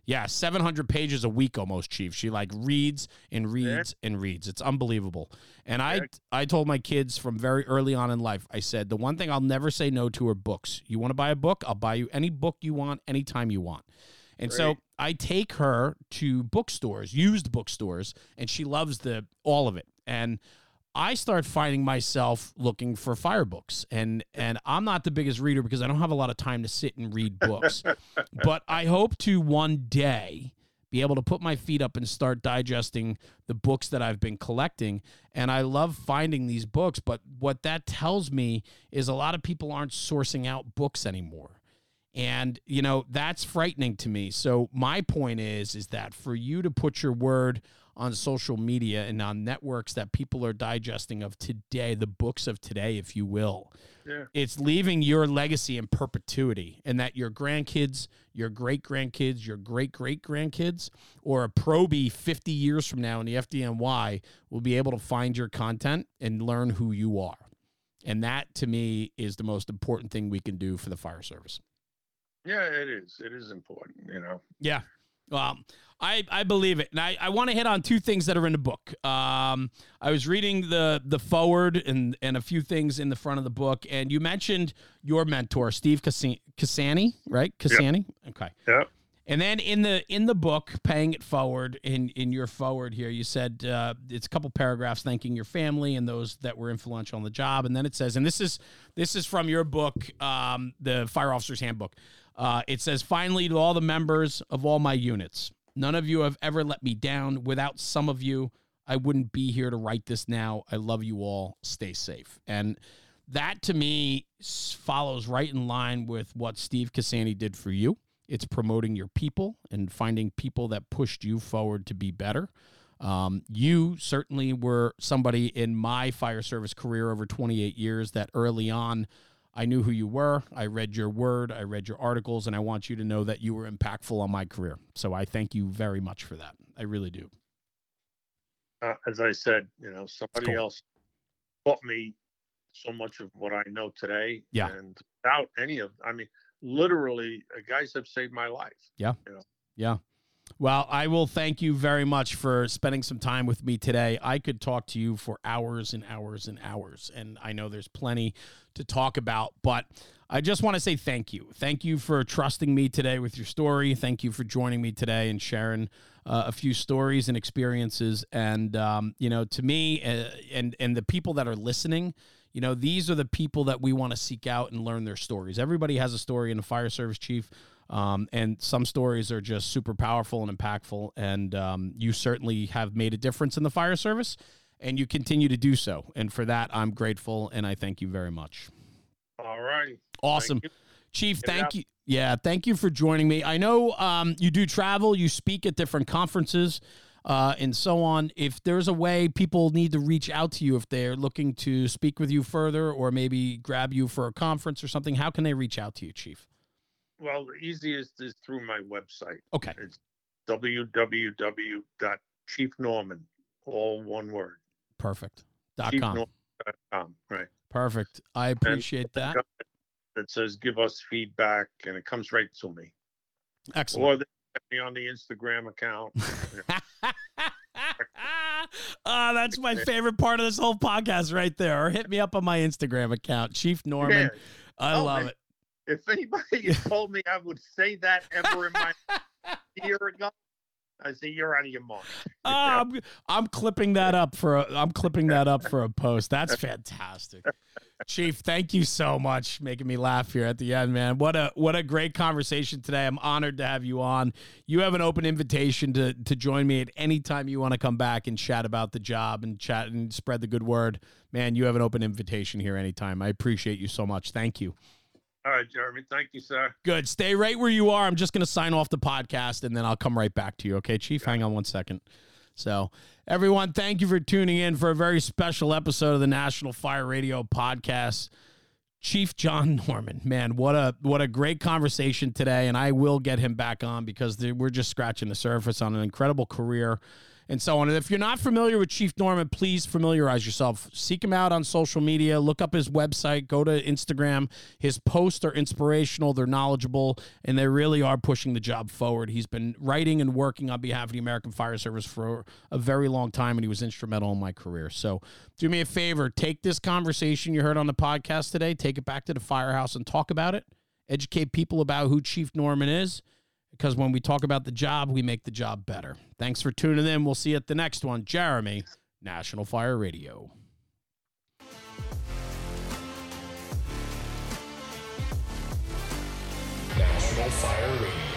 Speaker 2: yeah, 700 pages a week almost, Chief. She like reads and reads yeah. and reads. It's unbelievable. And I I told my kids from very early on in life, I said the one thing I'll never say no to are books. You want to buy a book? I'll buy you any book you want anytime you want. And so I take her to bookstores, used bookstores, and she loves the all of it. And I start finding myself looking for fire books, and and I'm not the biggest reader because I don't have a lot of time to sit and read books. but I hope to one day be able to put my feet up and start digesting the books that I've been collecting. And I love finding these books, but what that tells me is a lot of people aren't sourcing out books anymore. And you know, that's frightening to me. So my point is is that for you to put your word on social media and on networks that people are digesting of today, the books of today, if you will.
Speaker 3: Yeah.
Speaker 2: It's leaving your legacy in perpetuity, and that your grandkids, your great grandkids, your great great grandkids, or a probie 50 years from now in the FDNY will be able to find your content and learn who you are. And that to me is the most important thing we can do for the fire service.
Speaker 3: Yeah, it is. It is important, you know.
Speaker 2: Yeah. Well, I, I believe it. And I, I want to hit on two things that are in the book. Um, I was reading the the forward and, and a few things in the front of the book, and you mentioned your mentor, Steve Cassani, right? Cassani?
Speaker 3: Yep.
Speaker 2: Okay.
Speaker 3: Yep.
Speaker 2: And then in the in the book, paying it forward in in your forward here, you said uh, it's a couple paragraphs thanking your family and those that were influential on the job, and then it says, and this is this is from your book, um, the Fire Officer's Handbook. Uh, it says, finally, to all the members of all my units, none of you have ever let me down. Without some of you, I wouldn't be here to write this now. I love you all. Stay safe. And that to me follows right in line with what Steve Cassani did for you. It's promoting your people and finding people that pushed you forward to be better. Um, you certainly were somebody in my fire service career over 28 years that early on I knew who you were. I read your word, I read your articles, and I want you to know that you were impactful on my career. So I thank you very much for that. I really do.
Speaker 3: Uh, as I said, you know, somebody cool. else taught me so much of what I know today.
Speaker 2: Yeah.
Speaker 3: And without any of, I mean, literally, uh, guys have saved my life.
Speaker 2: Yeah. You know? Yeah. Well, I will thank you very much for spending some time with me today. I could talk to you for hours and hours and hours, and I know there's plenty to talk about, but I just want to say thank you. Thank you for trusting me today with your story. Thank you for joining me today and sharing uh, a few stories and experiences. And um, you know, to me, uh, and and the people that are listening, you know, these are the people that we want to seek out and learn their stories. Everybody has a story in a fire service chief. Um, and some stories are just super powerful and impactful. And um, you certainly have made a difference in the fire service, and you continue to do so. And for that, I'm grateful, and I thank you very much.
Speaker 3: All right.
Speaker 2: Awesome. Thank Chief, thank you. Yeah, thank you for joining me. I know um, you do travel, you speak at different conferences. Uh, and so on. If there's a way people need to reach out to you if they're looking to speak with you further or maybe grab you for a conference or something, how can they reach out to you, Chief?
Speaker 3: Well, the easiest is through my website.
Speaker 2: Okay.
Speaker 3: It's www.chiefnorman, all one word.
Speaker 2: Perfect. Dot com.
Speaker 3: com. Right.
Speaker 2: Perfect. I appreciate that.
Speaker 3: That says give us feedback, and it comes right to me.
Speaker 2: Excellent.
Speaker 3: Or me on the Instagram account.
Speaker 2: oh, that's my favorite part of this whole podcast right there. Or hit me up on my Instagram account, Chief Norman. Yeah. I oh, love it
Speaker 3: if anybody told me I would say that ever in my year ago, I say you're out of your mind.
Speaker 2: Uh, I'm, I'm clipping that up for a, I'm clipping that up for a post. That's fantastic. Chief, thank you so much, making me laugh here at the end, man. What a what a great conversation today. I'm honored to have you on. You have an open invitation to to join me at any time you want to come back and chat about the job and chat and spread the good word. Man, you have an open invitation here anytime. I appreciate you so much. Thank you.
Speaker 3: All right, Jeremy. Thank you, sir.
Speaker 2: Good. Stay right where you are. I'm just going to sign off the podcast and then I'll come right back to you. Okay, Chief? Hang on one second. So, everyone, thank you for tuning in for a very special episode of the National Fire Radio podcast. Chief John Norman, man, what a what a great conversation today, and I will get him back on because we're just scratching the surface on an incredible career and so on. And if you're not familiar with Chief Norman, please familiarize yourself. Seek him out on social media. Look up his website. Go to Instagram. His posts are inspirational. They're knowledgeable, and they really are pushing the job forward. He's been writing and working on behalf of the American Fire Service for a very long time, and he was instrumental in my career. So do me a favor. Take this conversation you heard on the podcast today. Take it back to the firehouse and talk about it. Educate people about who Chief Norman is because when we talk about the job, we make the job better. Thanks for tuning in. We'll see you at the next one. Jeremy, National Fire Radio. National Fire Radio.